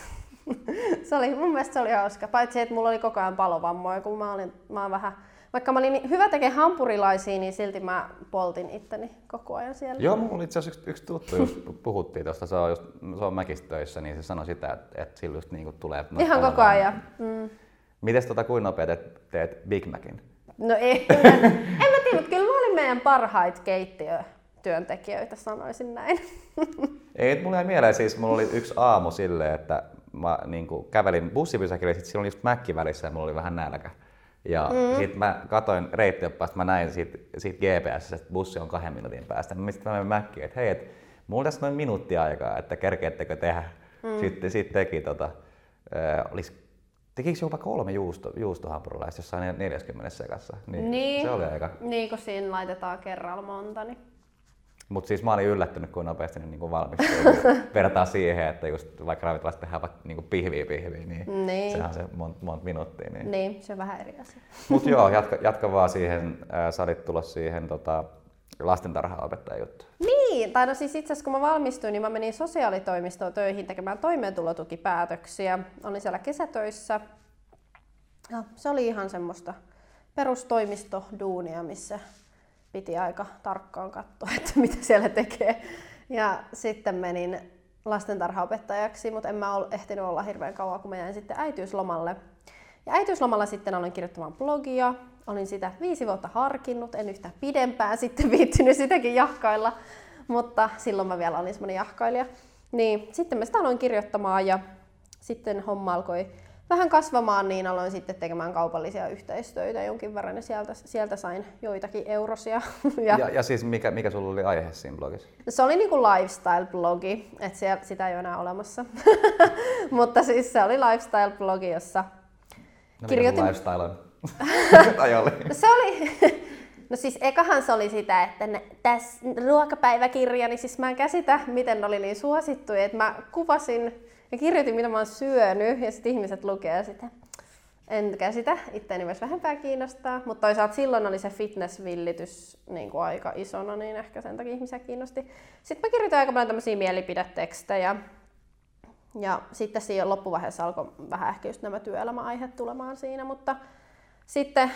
se oli, mun mielestä se oli hauska, paitsi että mulla oli koko ajan palovammoja, kun mä olin, mä olin vähän vaikka mä olin niin hyvä tekemään hampurilaisia, niin silti mä poltin itteni koko ajan siellä. Joo, mulla oli itse asiassa yksi, yksi tuttu, just puhuttiin tuosta, se on, just, se on mäkistä töissä, niin se sanoi sitä, että, että sillä just niin tulee... Ihan koko ajan. Mm. Mites tota, kuinka nopea teet, teet Big Macin? No ei, en, en mä tiedä, mutta kyllä mä olin meidän parhaita keittiö työntekijöitä, sanoisin näin. Ei, mulla jäi mieleen siis, mulla oli yksi aamu silleen, että mä niin kuin, kävelin bussipysäkille, sitten siinä oli just mäkki välissä ja mulla oli vähän nälkä. Ja mm. sitten mä katoin reittioppasta, mä näin siitä, siitä GPS, että bussi on kahden minuutin päästä. Mä sitten mä menin mäkkiin, että hei, et, mulla tässä noin minuutti aikaa, että kerkeettekö tehdä. Mm. Sitten, sitten teki tota, äh, olis, tekikö jopa kolme juusto, juustohampurilaista jossain 40 sekassa? Niin, niin, se oli aika... Niin, kun siinä laitetaan kerralla monta, niin mutta siis mä olin yllättynyt, kuinka nopeasti ne niin valmistui. Vertaa siihen, että just vaikka ravintolassa tehdään vaikka niin pihviä pihviä, niin, niin. sehän on se monta mont minuuttia. Niin. niin, se on vähän eri asia. Mutta joo, jatka, jatka vaan siihen, äh, sä olit tulossa siihen tota, lastentarhaopettajan juttu. Niin, tai no siis itse asiassa kun mä valmistuin, niin mä menin sosiaalitoimistoon töihin tekemään toimeentulotukipäätöksiä. Olin siellä kesätöissä. Ja se oli ihan semmoista perustoimistoduunia, missä piti aika tarkkaan katsoa, että mitä siellä tekee. Ja sitten menin lastentarhaopettajaksi, mutta en mä ole ehtinyt olla hirveän kauan, kun mä jäin sitten äitiyslomalle. Ja äitiyslomalla sitten aloin kirjoittamaan blogia. Olin sitä viisi vuotta harkinnut, en yhtään pidempään sitten viittynyt sitäkin jahkailla, mutta silloin mä vielä olin semmoinen jahkailija. Niin sitten mä sitä aloin kirjoittamaan ja sitten homma alkoi vähän kasvamaan, niin aloin sitten tekemään kaupallisia yhteistöitä jonkin verran ja sieltä, sieltä sain joitakin eurosia. ja, ja, ja siis mikä, mikä sulla oli aihe siinä blogissa? Se oli niinku lifestyle-blogi, että sitä ei ole enää olemassa. Mutta siis se oli lifestyle-blogi, jossa no, kirjoitin... lifestyle on? tai oli? se oli... No siis ekahan se oli sitä, että tässä ruokapäiväkirja, niin siis mä en käsitä, miten ne oli niin suosittuja, että mä kuvasin ja kirjoitin, mitä mä oon syönyt, ja sitten ihmiset lukee sitä. En käsitä, itseäni myös vähempää kiinnostaa, mutta toisaalta silloin oli se fitnessvillitys niin kuin aika isona, niin ehkä sen takia ihmisiä kiinnosti. Sitten mä kirjoitin aika paljon tämmöisiä mielipidetekstejä, ja sitten siinä loppuvaiheessa alkoi vähän ehkä just nämä työelämäaiheet tulemaan siinä, mutta sitten,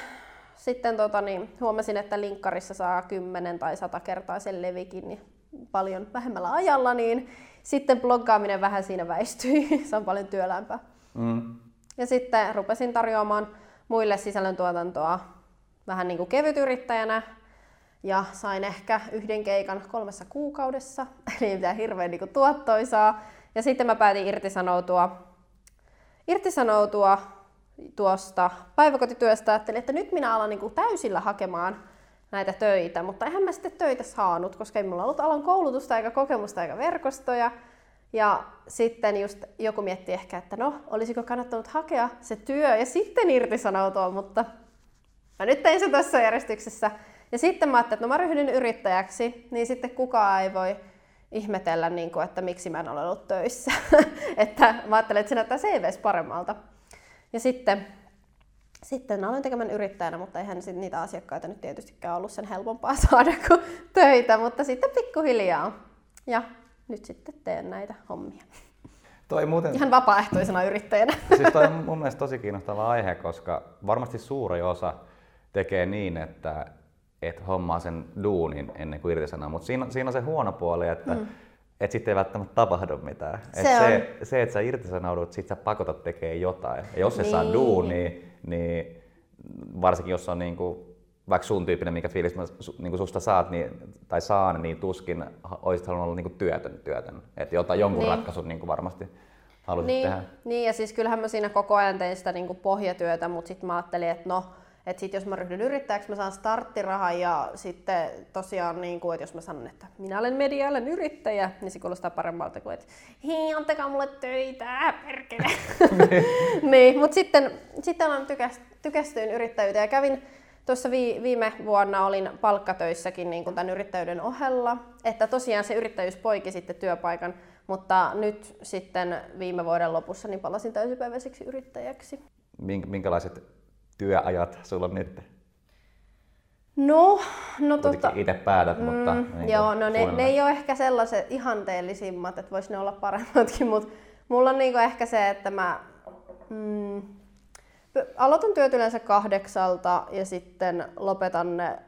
sitten tota niin, huomasin, että linkkarissa saa 10 tai 100 kertaa sen levikin niin paljon vähemmällä ajalla, niin sitten bloggaaminen vähän siinä väistyi, se on paljon työlämpää. Mm. Ja sitten rupesin tarjoamaan muille sisällöntuotantoa vähän niin kuin kevytyrittäjänä ja sain ehkä yhden keikan kolmessa kuukaudessa, eli mitään hirveän niin kuin tuottoisaa. Ja sitten mä päätin irtisanoutua, irtisanoutua tuosta päiväkotityöstä. Ajattelin, että nyt minä alan niin kuin täysillä hakemaan näitä töitä, mutta eihän mä sitten töitä saanut, koska ei mulla ollut alan koulutusta eikä kokemusta eikä verkostoja. Ja sitten just joku mietti ehkä, että no, olisiko kannattanut hakea se työ ja sitten irtisanoutua, mutta mä nyt tein se tässä järjestyksessä. Ja sitten mä ajattelin, että no mä ryhdyn yrittäjäksi, niin sitten kukaan ei voi ihmetellä, niin kuin, että miksi mä en ole ollut töissä. että mä ajattelin, että se näyttää CVs paremmalta. Ja sitten sitten aloin tekemään yrittäjänä, mutta eihän sit niitä asiakkaita nyt tietystikään ollut sen helpompaa saada kuin töitä, mutta sitten pikkuhiljaa. Ja nyt sitten teen näitä hommia. Toi muuten... Ihan vapaaehtoisena yrittäjänä. Siis toi on mun mielestä tosi kiinnostava aihe, koska varmasti suuri osa tekee niin, että et hommaa sen duunin ennen kuin irtisanoo, mutta siinä, siinä on se huono puoli, että mm. et sitten ei välttämättä tapahdu mitään. Se, et on. se, se, että sä irtisanoudut, sit sä pakotat tekee jotain. Ja jos et saa Niin. duunia, niin varsinkin jos on niinku, vaikka sun tyyppinen, mikä fiilis mä su- niinku susta saat niin, tai saan, niin tuskin olisit halunnut olla niinku työtön työtön. Että jotain jonkun Niin. ratkaisun niinku varmasti halusit Niin, tehdä. niin, ja siis kyllähän mä siinä koko ajan tein sitä niin pohjatyötä, mutta sitten mä ajattelin, että no, että sit jos mä ryhdyn yrittäjäksi, mä saan starttirahan ja sitten tosiaan, niin kuin, että jos mä sanon, että minä olen medialan yrittäjä, niin se kuulostaa paremmalta kuin, että hei, antakaa mulle töitä, perkele. niin, mutta sitten, sitten olen tykäst, tykästyin yrittäjyyteen ja kävin Tuossa vi, viime vuonna olin palkkatöissäkin niin kuin tämän yrittäjyyden ohella, että tosiaan se yrittäjyys poiki sitten työpaikan, mutta nyt sitten viime vuoden lopussa niin palasin täysipäiväiseksi yrittäjäksi. Mink- Minkälaiset työajat sulla on nyt? No, no tota, itse päätät, mutta... mm, niin joo, no ne, ne ei ole ehkä sellaiset ihanteellisimmat, että vois ne olla paremmatkin, mutta mulla on niinku ehkä se, että mä mm, aloitan työt yleensä kahdeksalta ja sitten lopetan ne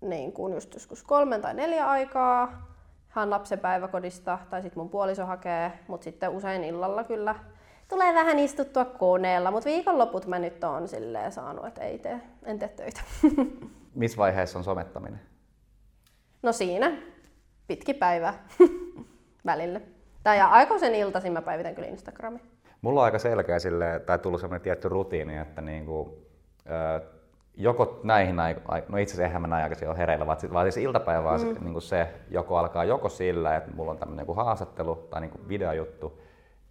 niin kuin just joskus kolmen tai neljä aikaa. Hän lapsen päiväkodista tai sitten mun puoliso hakee, mutta sitten usein illalla kyllä tulee vähän istuttua koneella, mutta viikonloput mä nyt oon silleen saanut, että ei tee, en tee töitä. Missä vaiheessa on somettaminen? No siinä, pitki päivä välillä. Tai ja aikoisen iltaisin mä päivitän kyllä Instagramiin. Mulla on aika selkeä sille, tai tullut sellainen tietty rutiini, että niinku, ö, joko näihin aikoihin, no itse asiassa eihän mä näin aikaisin ole hereillä, vaan, vaan siis iltapäivä on mm. niinku se, joko alkaa joko sillä, että mulla on tämmöinen niinku haastattelu tai niinku videojuttu,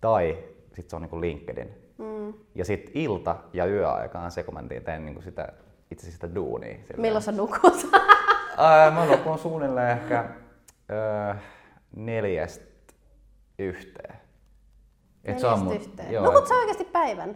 tai sitten se on niinku LinkedIn. Mm. Ja sitten ilta- ja yöaika on se, kun mä teen niinku sitä, itse sitä duunia. silleen. Milloin sä nukut? Ää, mä nukun suunnilleen ehkä öö, neljästä yhteen. Et se on mun- Neljästä yhteen. joo, Nukut et- sä oikeasti päivän?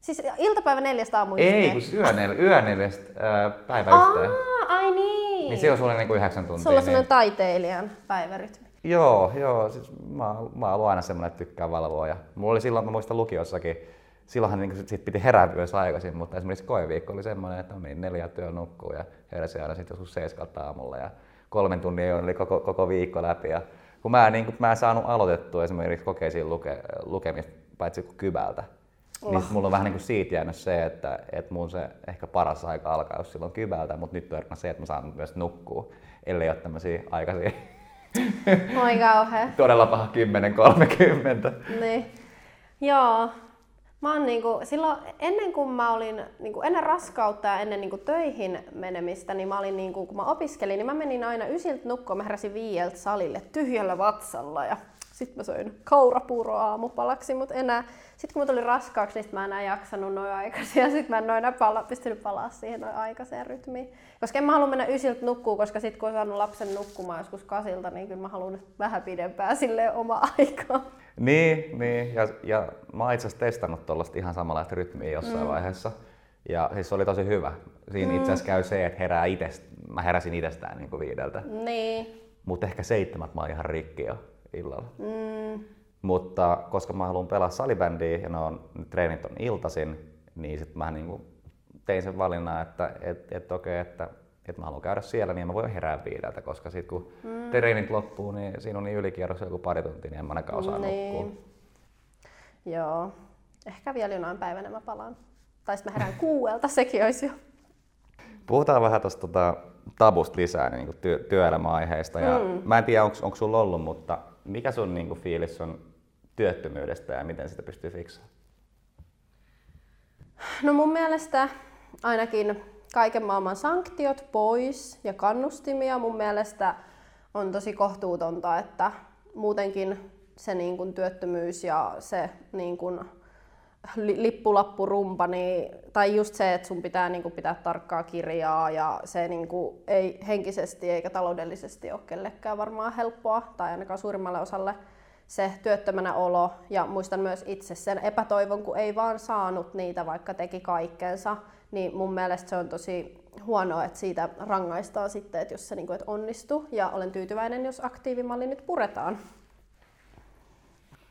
Siis iltapäivä neljästä aamu Ei, kun yö, nel, yö neljästä ää, päivä Aa, yhteen. ai niin. Niin se on sulle niinku yhdeksän tuntia. Sulla on niin... sellainen taiteilijan päivärytmi. Joo, joo. Siis mä, mä oon ollut aina semmoinen, että tykkää valvoa. Ja mulla oli silloin, mä muistan lukiossakin, silloinhan niin sit, sit piti herätä myös aikaisin, mutta esimerkiksi koeviikko oli semmoinen, että mä menin neljä työ nukkuu ja heräsin aina sitten joskus seiskalta aamulla ja kolmen tunnin ei oli koko, koko viikko läpi. Ja kun mä, niin kun mä en saanut aloitettua esimerkiksi kokeisiin luke, lukemista paitsi kuin kybältä, niin Oh. mulla on vähän niin kuin siitä jäänyt se, että, että mun se ehkä paras aika alkaa jos silloin kybältä, mutta nyt on se, että mä saan myös nukkua, ellei ole tämmöisiä aikaisia Oi kauhea. todella paha 10-30. Niin. Joo. Mä oon niinku, silloin ennen kuin mä olin, niinku, ennen raskautta ja ennen niinku töihin menemistä, niin mä olin niinku, kun mä opiskelin, niin mä menin aina ysiltä nukkuun, mä heräsin viieltä salille tyhjällä vatsalla ja sitten mä söin kaurapuuroa aamupalaksi, mutta enää, sitten kun mä tulin raskaaksi, niin mä en enää jaksanut noin aikaisin ja sitten mä en noin pala, pystynyt palaa siihen noin aikaiseen rytmiin. Koska en mä halua mennä ysiltä nukkuun, koska sitten kun on saanut lapsen nukkumaan joskus kasilta, niin kyllä mä haluan vähän pidempää sille oma aikaa. Niin, niin. Ja, ja mä oon itse asiassa testannut tuollaista ihan samanlaista rytmiä jossain mm. vaiheessa. Ja siis se oli tosi hyvä. Siinä mm. itse asiassa käy se, että herää itest, mä heräsin itsestään niin kuin viideltä. Niin. Mutta ehkä seitsemät mä oon ihan rikki jo illalla. Mm. Mutta koska mä haluan pelaa salibändiä ja ne on, ne treenit on iltaisin, niin sit mä niinku tein sen valinnan, että et, et okei, että et mä haluan käydä siellä, niin mä voin herää viideltä, koska sit kun mm. treenit loppuu, niin siinä on niin ylikierros joku pari tuntia, niin en mä ainakaan osaa Niin. nukkua. Joo. Ehkä vielä jonain päivänä mä palaan. Tai sitten mä herään kuuelta, sekin olisi jo. Puhutaan vähän tuosta tota, tabusta lisää niin kuin työ, työelämäaiheista. Ja Mm. Mä en tiedä, onko sulla ollut, mutta mikä sun niin kuin, fiilis on työttömyydestä ja miten sitä pystyy fiksaamaan? No mun mielestä ainakin kaiken maailman sanktiot pois ja kannustimia mun mielestä on tosi kohtuutonta, että muutenkin se niin kuin työttömyys ja se niin kuin lippulappurumpa, niin, tai just se, että sun pitää niin kuin pitää tarkkaa kirjaa ja se niin kuin ei henkisesti eikä taloudellisesti ole kellekään varmaan helppoa, tai ainakaan suurimmalle osalle se työttömänä olo ja muistan myös itse sen epätoivon, kun ei vaan saanut niitä, vaikka teki kaikkensa, niin mun mielestä se on tosi huonoa, että siitä rangaistaan sitten, että jos se niin kuin, että onnistuu. Ja olen tyytyväinen, jos aktiivimalli nyt puretaan.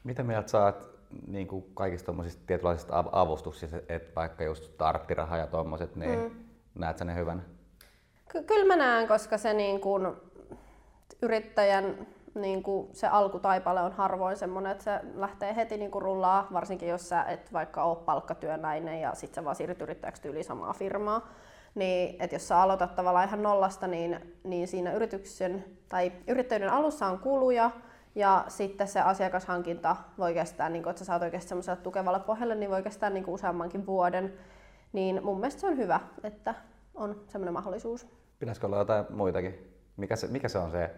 Mitä mieltä saat niin kuin kaikista tuommoisista tietynlaisista avustuksista, että vaikka just starttiraha ja tuommoiset, niin mm. näet sä ne hyvän? Ky- kyllä mä näen, koska se niin kuin, yrittäjän niin kuin se alkutaipale on harvoin semmoinen, että se lähtee heti niin kuin rullaa, varsinkin jos sä et vaikka ole palkkatyönäinen ja sit sä vaan siirryt yrittäjäksi yli samaa firmaa. Niin, että jos sä aloitat tavallaan ihan nollasta, niin, niin siinä yrityksen tai yrittäjyyden alussa on kuluja, ja sitten se asiakashankinta voi kestää, niin kun, että sä saat oikeasti semmoiselle tukevalle pohjalle, niin voi kestää niin useammankin vuoden. Niin mun mielestä se on hyvä, että on semmoinen mahdollisuus. Pitäisikö olla jotain muitakin? Mikä se, mikä se on se,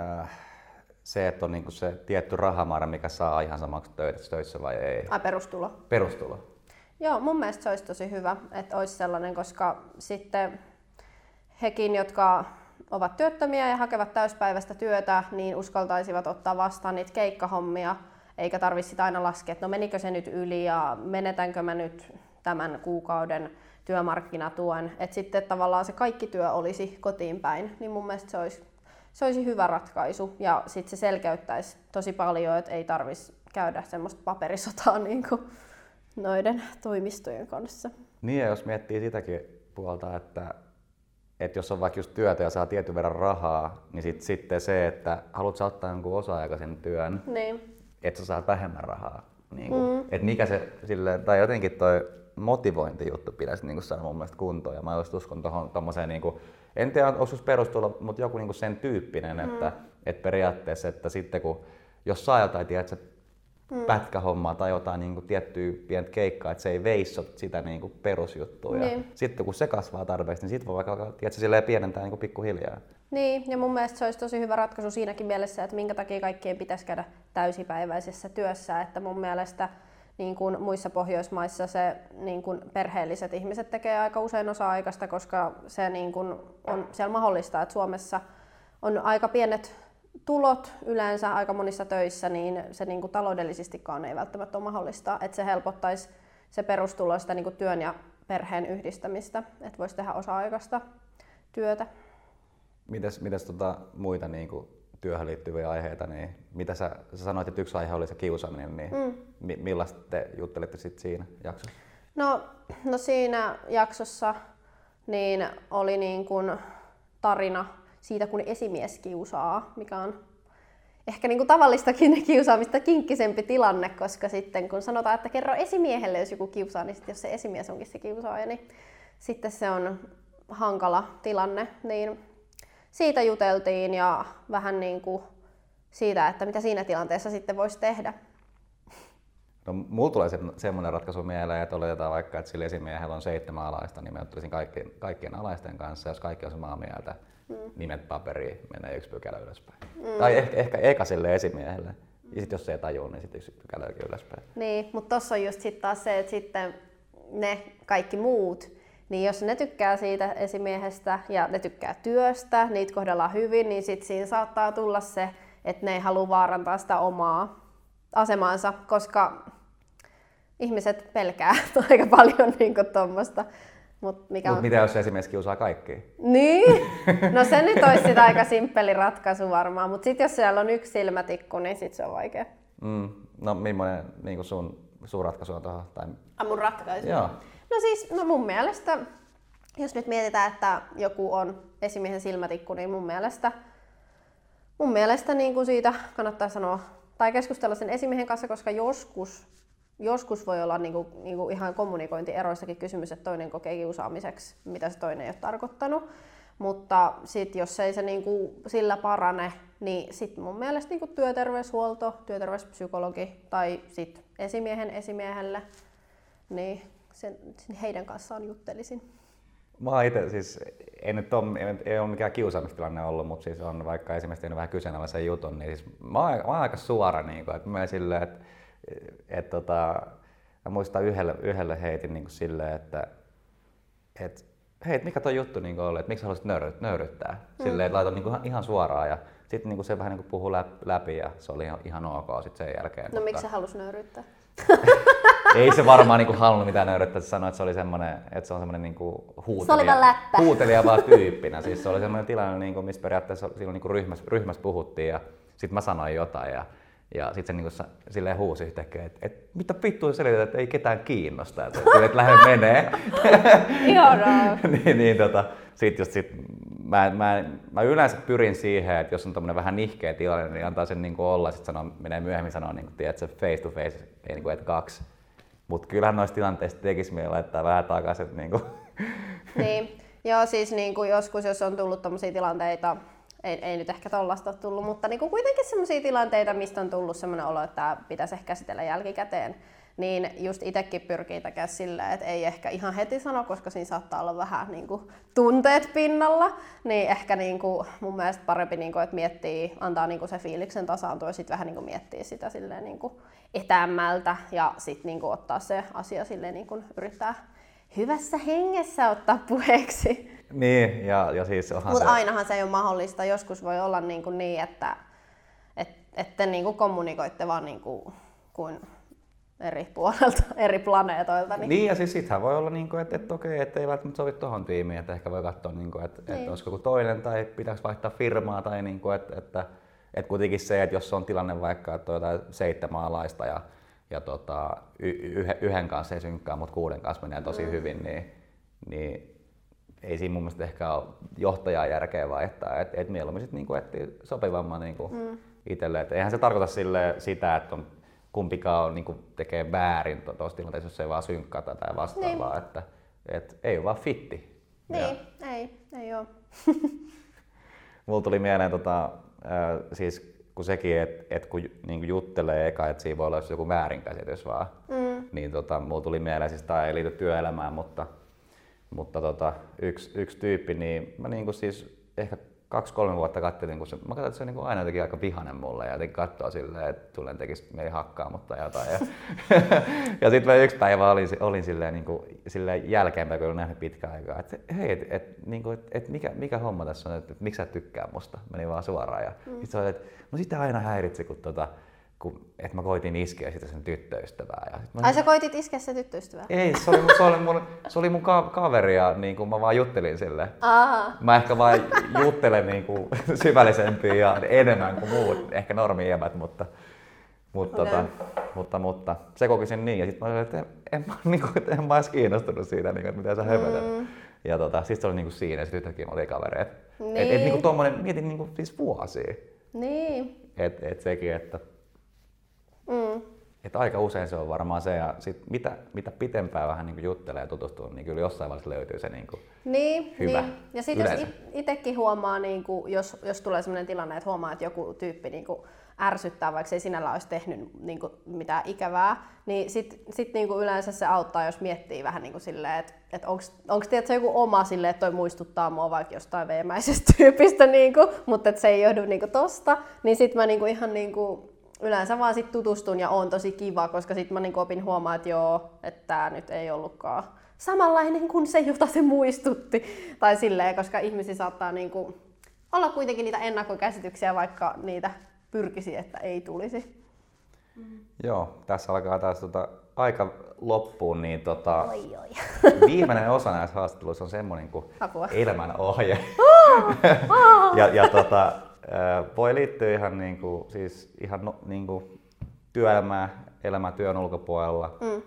äh, se, että on niin se tietty rahamäärä, mikä saa ihan samaksi töissä vai ei? Ai perustulo. Perustulo. Joo, mun mielestä se olisi tosi hyvä, että olisi sellainen, koska sitten hekin, jotka ovat työttömiä ja hakevat täyspäiväistä työtä, niin uskaltaisivat ottaa vastaan niitä keikkahommia, eikä tarvitsisi aina laskea, että no menikö se nyt yli ja menetänkö mä nyt tämän kuukauden työmarkkinatuen. Että sitten tavallaan se kaikki työ olisi kotiin päin, niin mun mielestä se olisi, se olisi hyvä ratkaisu. Ja sitten se selkeyttäisi tosi paljon, että ei tarvitsisi käydä semmoista paperisotaa niin kuin noiden toimistojen kanssa. Niin ja jos miettii sitäkin puolta, että että jos on vaikka just työtä ja saa tietyn verran rahaa, niin sit, sitten se, että haluat ottaa jonkun osa-aikaisen työn, niin. että sä saat vähemmän rahaa. Niin kuin, mm. Et mikä se, sille, tai jotenkin toi motivointijuttu pitäisi niin kuin saada mun mielestä kuntoon. Ja mä just uskon tuohon tommoseen, niin kuin, en tiedä onko perustulo, mutta joku niin kuin sen tyyppinen, mm. että, että periaatteessa, että sitten kun, jos saa jotain, tiedät, mm. pätkähommaa tai jotain niin kuin tiettyä pientä keikkaa, että se ei veissot sitä niin kuin perusjuttua. Niin. Ja sitten kun se kasvaa tarpeeksi, niin sitten voi vaikka alkaa tiedätkö, pienentää niin kuin pikkuhiljaa. Niin, ja mun mielestä se olisi tosi hyvä ratkaisu siinäkin mielessä, että minkä takia kaikkien pitäisi käydä täysipäiväisessä työssä. Että mun mielestä niin kuin muissa Pohjoismaissa se niin kuin perheelliset ihmiset tekee aika usein osa-aikaista, koska se niin kuin on siellä mahdollista, että Suomessa on aika pienet tulot yleensä aika monissa töissä, niin se niin kuin taloudellisestikaan ei välttämättä ole mahdollista. Että se helpottaisi se perustulo sitä niin kuin työn ja perheen yhdistämistä, että voisi tehdä osa-aikaista työtä. Mitäs, mitäs tota muita niin kuin työhön liittyviä aiheita, niin mitä sä, sä sanoit, että yksi aihe oli se kiusaaminen, niin mm. mi, millaista te juttelitte sitten siinä jaksossa? No, no siinä jaksossa niin oli niin kuin tarina siitä, kun esimies kiusaa, mikä on ehkä niin kuin tavallistakin kiusaamista kinkkisempi tilanne, koska sitten kun sanotaan, että kerro esimiehelle, jos joku kiusaa, niin sitten jos se esimies onkin se kiusaaja, niin sitten se on hankala tilanne. Niin siitä juteltiin ja vähän niin kuin siitä, että mitä siinä tilanteessa sitten voisi tehdä. No, mulla tulee se, semmoinen ratkaisu mieleen, että oletetaan vaikka, että sillä esimiehellä on seitsemän alaista, niin mä kaikkien, kaikkien alaisten kanssa, jos kaikki on samaa mieltä, mm. nimet paperiin, menee yksi pykälä ylöspäin. Mm. Tai ehkä, ehkä eka sille esimiehelle. Ja sitten jos se ei tajua, niin sitten yksi pykälä ylöspäin. Niin, mutta tossa on just sit taas se, että sitten ne kaikki muut, niin jos ne tykkää siitä esimiehestä ja ne tykkää työstä, niitä kohdellaan hyvin, niin sitten siinä saattaa tulla se, että ne ei halua vaarantaa sitä omaa asemaansa, koska ihmiset pelkää aika paljon niin tuommoista Mut mikä Mut on... mitä jos esimerkiksi kiusaa kaikki? Niin, no se nyt olisi sitä aika simppeli ratkaisu varmaan, mutta sitten jos siellä on yksi silmätikku, niin sitten se on vaikea. Mm. No millainen niin sun, sun ratkaisu on tuohon? Tai... Ah, mun ratkaisu? Joo. No siis, no mun mielestä, jos nyt mietitään, että joku on esimiehen silmätikku, niin mun mielestä, mun mielestä niin kuin siitä kannattaa sanoa tai keskustella sen esimiehen kanssa, koska joskus joskus voi olla niinku, niinku ihan kommunikointieroissakin kysymys, että toinen kokee kiusaamiseksi, mitä se toinen ei ole tarkoittanut. Mutta sitten jos ei se niinku sillä parane, niin sitten mun mielestä niinku työterveyshuolto, työterveyspsykologi tai sitten esimiehen esimiehelle, niin sen, heidän kanssaan juttelisin. Mä itse siis, ei nyt ole, ei ole mikään kiusaamistilanne ollut, mutta siis on vaikka esimerkiksi vähän kyseenalaisen jutun, niin siis mä oon, mä oon aika suora, niin kuin, että mä silleen, että et tota, mä muistan yhdelle, yhdelle heitin niin silleen, että et, hei, mikä toi juttu niin oli, että miksi haluaisit nöyryt, nöyryttää? Mm. Silleen, että laitan niin ihan suoraan ja sitten niinku se vähän niinku puhui läpi ja se oli ihan, ihan ok sitten sen jälkeen. No mutta... miksi se halusi nöyryyttää? ei se varmaan niinku halunnut mitään nöyryttää, se sanoi, että se oli semmoinen, että se on semmoinen niinku huutelija, se huutelija vaan tyyppinä. Siis se oli semmoinen tilanne, niinku, missä periaatteessa silloin niinku ryhmässä, ryhmässä puhuttiin ja sitten mä sanoin jotain ja ja sitten se niinku silleen huusi yhtäkkiä, että et, mitä vittua selität, että ei ketään kiinnosta, että et, et lähde menee. Ihanaa. niin, niin tota, sit just sit, mä, mä, mä, yleensä pyrin siihen, että jos on tämmöinen vähän nihkeä tilanne, niin antaa sen niinku olla, sitten sanoo, menee myöhemmin sanoa, niin kuin, tiedät, se face to face, ei niinku, et kaksi. Mutta kyllähän noissa tilanteissa tekisi mieli laittaa vähän takaisin. Niin, kuin. niin. Joo, siis niin kuin joskus, jos on tullut tämmöisiä tilanteita, ei, ei nyt ehkä tollasta ole tullut, mutta niin kuin kuitenkin sellaisia tilanteita, mistä on tullut sellainen olo, että pitäisi ehkä käsitellä jälkikäteen, niin just itsekin pyrkii tekemään silleen, että ei ehkä ihan heti sano, koska siinä saattaa olla vähän niin kuin, tunteet pinnalla, niin ehkä niin kuin, mun mielestä parempi, niin kuin, että miettii, antaa niin kuin, se fiiliksen tasaantua ja sitten vähän niin kuin, miettii sitä silleen, niin kuin, etäämmältä ja sitten niin kuin, ottaa se asia silleen, niin kuin, yrittää hyvässä hengessä ottaa puheeksi. Niin, ja, ja siis onhan Mutta se... ainahan se ei ole mahdollista. Joskus voi olla niin, kuin niin että et, ette niin kuin kommunikoitte vaan niin kuin, kuin eri puolelta, eri planeetoilta. Niin, niin ja siis sittenhän voi olla, niin kuin, että, että okei, että ei välttämättä sovi tuohon tiimiin, että ehkä voi katsoa, niin kuin, että, niin. että olisiko joku toinen tai pitääkö vaihtaa firmaa tai niin kuin, että, että, että kuitenkin se, että jos on tilanne vaikka, että on jotain seitsemän alaista ja, ja tota, yhden kanssa ei synkkää, mutta kuuden kanssa menee tosi mm. hyvin, niin, niin ei siinä mun mielestä ehkä ole johtajaa järkeä vaihtaa. Et, et mieluummin sitten niinku etsii sopivamman niinku mm. itselle. Et eihän se tarkoita sille, sitä, että on, kumpikaan on, niinku, tekee väärin tuossa tilanteessa, jos ei vaan synkkaa tai vastaavaa. Niin. Että, et, ei ole vaan fitti. Niin, ja. ei, ei ole. Mulla tuli mieleen tota, äh, siis kun sekin, että et kun niin juttelee eka, että siinä voi olla joku väärinkäsitys vaan, mm. niin tota, mulla tuli mieleen, siis tämä ei liity työelämään, mutta mutta tota, yksi, yksi tyyppi, niin mä niinku siis ehkä kaksi-kolme vuotta katselin, kun se, mä katsoin, että se on niin aina jotenkin aika vihanen mulle ja jotenkin katsoo silleen, että tulen tekisi meidän hakkaa, mutta jotain. Ja, ja sitten mä yksi päivä olin, olin silleen, niin kuin, silleen jälkeenpäin, kun olin nähnyt pitkään aikaa, että hei, et, et, niin kuin, et, et mikä, mikä homma tässä on, että, että miksi sä tykkää musta, meni vaan suoraan. Ja mm. sitten se oli, että no sitä aina häiritsi, kun tota, kun, että mä koitin iskeä sitä sen tyttöystävää. Ja mä, Ai sä koitit iskeä sen tyttöystävää? Ei, se oli, se oli mun, se oli mun ka- kaveri ja niin kuin mä vaan juttelin sille. Aha. Mä ehkä vaan juttelen niin kuin syvällisempiä ja enemmän kuin muut, ehkä normiemät, mutta, mutta, okay. tota, mutta, mutta se koki sen niin. Ja sitten mä olin, että en, mä, niin kuin, en mä edes kiinnostunut siitä, niin kuin, että mitä sä höpötät. Mm. Ja tota, siis se oli niin kuin siinä, ja sitten yhtäkkiä oli kavereet. Niin. Et, et, niin kuin tommonen, mietin niin kuin, siis vuosia. Niin. Et, et sekin, että Mm. Et aika usein se on varmaan se, ja sit mitä, mitä pitempään vähän niin juttelee ja tutustuu, niin kyllä jossain vaiheessa löytyy se niin niin, hyvä niin. Ja sitten jos itsekin huomaa, niin kuin, jos, jos tulee sellainen tilanne, että huomaa, että joku tyyppi niin kuin, ärsyttää, vaikka se ei sinällä olisi tehnyt niin kuin, mitään ikävää, niin sitten sit, niin kuin yleensä se auttaa, jos miettii vähän niin kuin silleen, että et onko tietysti joku oma silleen, että toi muistuttaa mua vaikka jostain veemäisestä tyypistä, niin kuin, mutta että se ei johdu niin kuin, tosta, niin sitten mä niin kuin, ihan niin kuin, yleensä vaan sit tutustun ja on tosi kiva, koska sitten mä niin opin huomaa, että joo, että tämä nyt ei ollutkaan samanlainen kuin se, jota se muistutti. Tai silleen, koska ihmisi saattaa niin kuin olla kuitenkin niitä ennakkokäsityksiä, vaikka niitä pyrkisi, että ei tulisi. Mm. Joo, tässä alkaa taas tota aika loppuun, niin tota, oi, oi. viimeinen osa näissä haastatteluissa on semmoinen kuin Apua. elämän ohje. ja, ja tota, voi liittyä ihan, niin kuin, siis ihan no, niin kuin työelämää, elämää työn ulkopuolella, mm.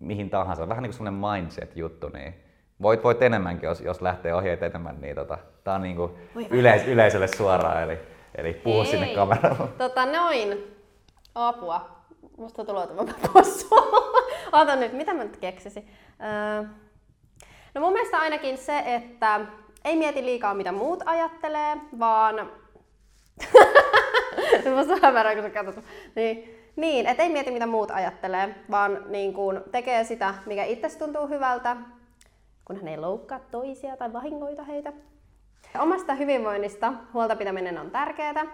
mihin tahansa. Vähän niin kuin sellainen mindset-juttu. Niin voit, voit enemmänkin, jos, jos lähtee ohjeet enemmän, niin tota, tää on niin kuin yleis, yleisölle suoraan, eli, eli puhu Ei. sinne kameralle. Tota noin. Apua. Musta tulee tämä possu. Ota nyt, mitä mä nyt keksisin? Öö, no mun mielestä ainakin se, että ei mieti liikaa mitä muut ajattelee, vaan se musta hämärää, kun sä katsot. Niin, niin että ei mieti mitä muut ajattelee, vaan niin kuin tekee sitä, mikä itse tuntuu hyvältä, kun hän ei loukkaa toisia tai vahingoita heitä. Omasta hyvinvoinnista huolta pitäminen on tärkeää,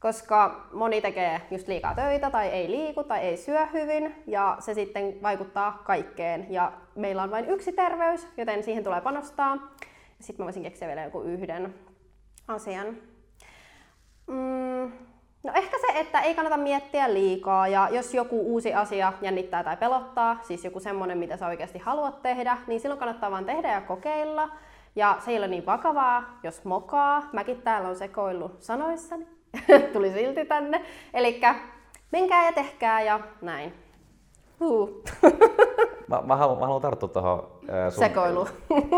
koska moni tekee just liikaa töitä tai ei liiku tai ei syö hyvin ja se sitten vaikuttaa kaikkeen. Ja meillä on vain yksi terveys, joten siihen tulee panostaa. Sitten mä voisin keksiä vielä joku yhden asian. Mm, no ehkä se, että ei kannata miettiä liikaa ja jos joku uusi asia jännittää tai pelottaa, siis joku semmonen, mitä sä oikeasti haluat tehdä, niin silloin kannattaa vaan tehdä ja kokeilla. Ja se ei ole niin vakavaa, jos mokaa. Mäkin täällä on sekoillut sanoissani. Tuli silti tänne. Eli menkää ja tehkää ja näin. Uh. Mä, mä, haluan, mä haluan tarttua tuohon äh, sun... Sekoilu.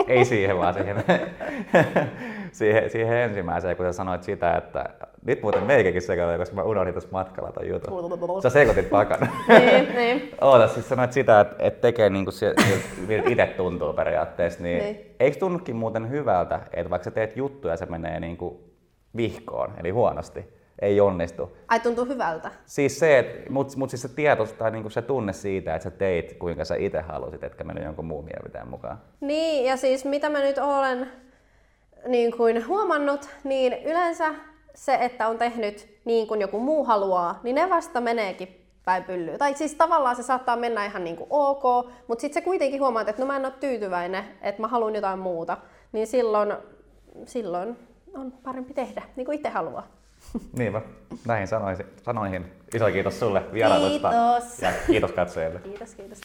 Ei siihen, vaan siihen, siihen, siihen ensimmäiseen, kun sä sanoit sitä, että nyt muuten meikäkin sekoilu, koska mä unohdin tuossa matkalla ton jutun. Sä sekoitit pakana. niin, niin. Oota, siis sanoit sitä, että, että tekee niin kuin se, miltä itse tuntuu periaatteessa, niin, niin. eikö tunnukin muuten hyvältä, että vaikka sä teet juttuja, se menee niin kuin vihkoon, eli huonosti, ei onnistu. Ai tuntuu hyvältä? Siis se, että, mut, mut siis se tieto tai niinku se tunne siitä, että sä teit kuinka sä itse halusit, etkä mennyt jonkun muun mielipiteen mukaan. Niin, ja siis mitä mä nyt olen niin kuin huomannut, niin yleensä se, että on tehnyt niin kuin joku muu haluaa, niin ne vasta meneekin päin pyllyä. Tai siis tavallaan se saattaa mennä ihan niin kuin ok, mutta sitten se kuitenkin huomaat, että no mä en ole tyytyväinen, että mä haluan jotain muuta. Niin silloin, silloin on parempi tehdä niin kuin itse haluaa. Niinpä, näihin sanoihin. sanoihin. Iso kiitos sulle vierailusta. Kiitos. Ja kiitos katsojille. Kiitos, kiitos.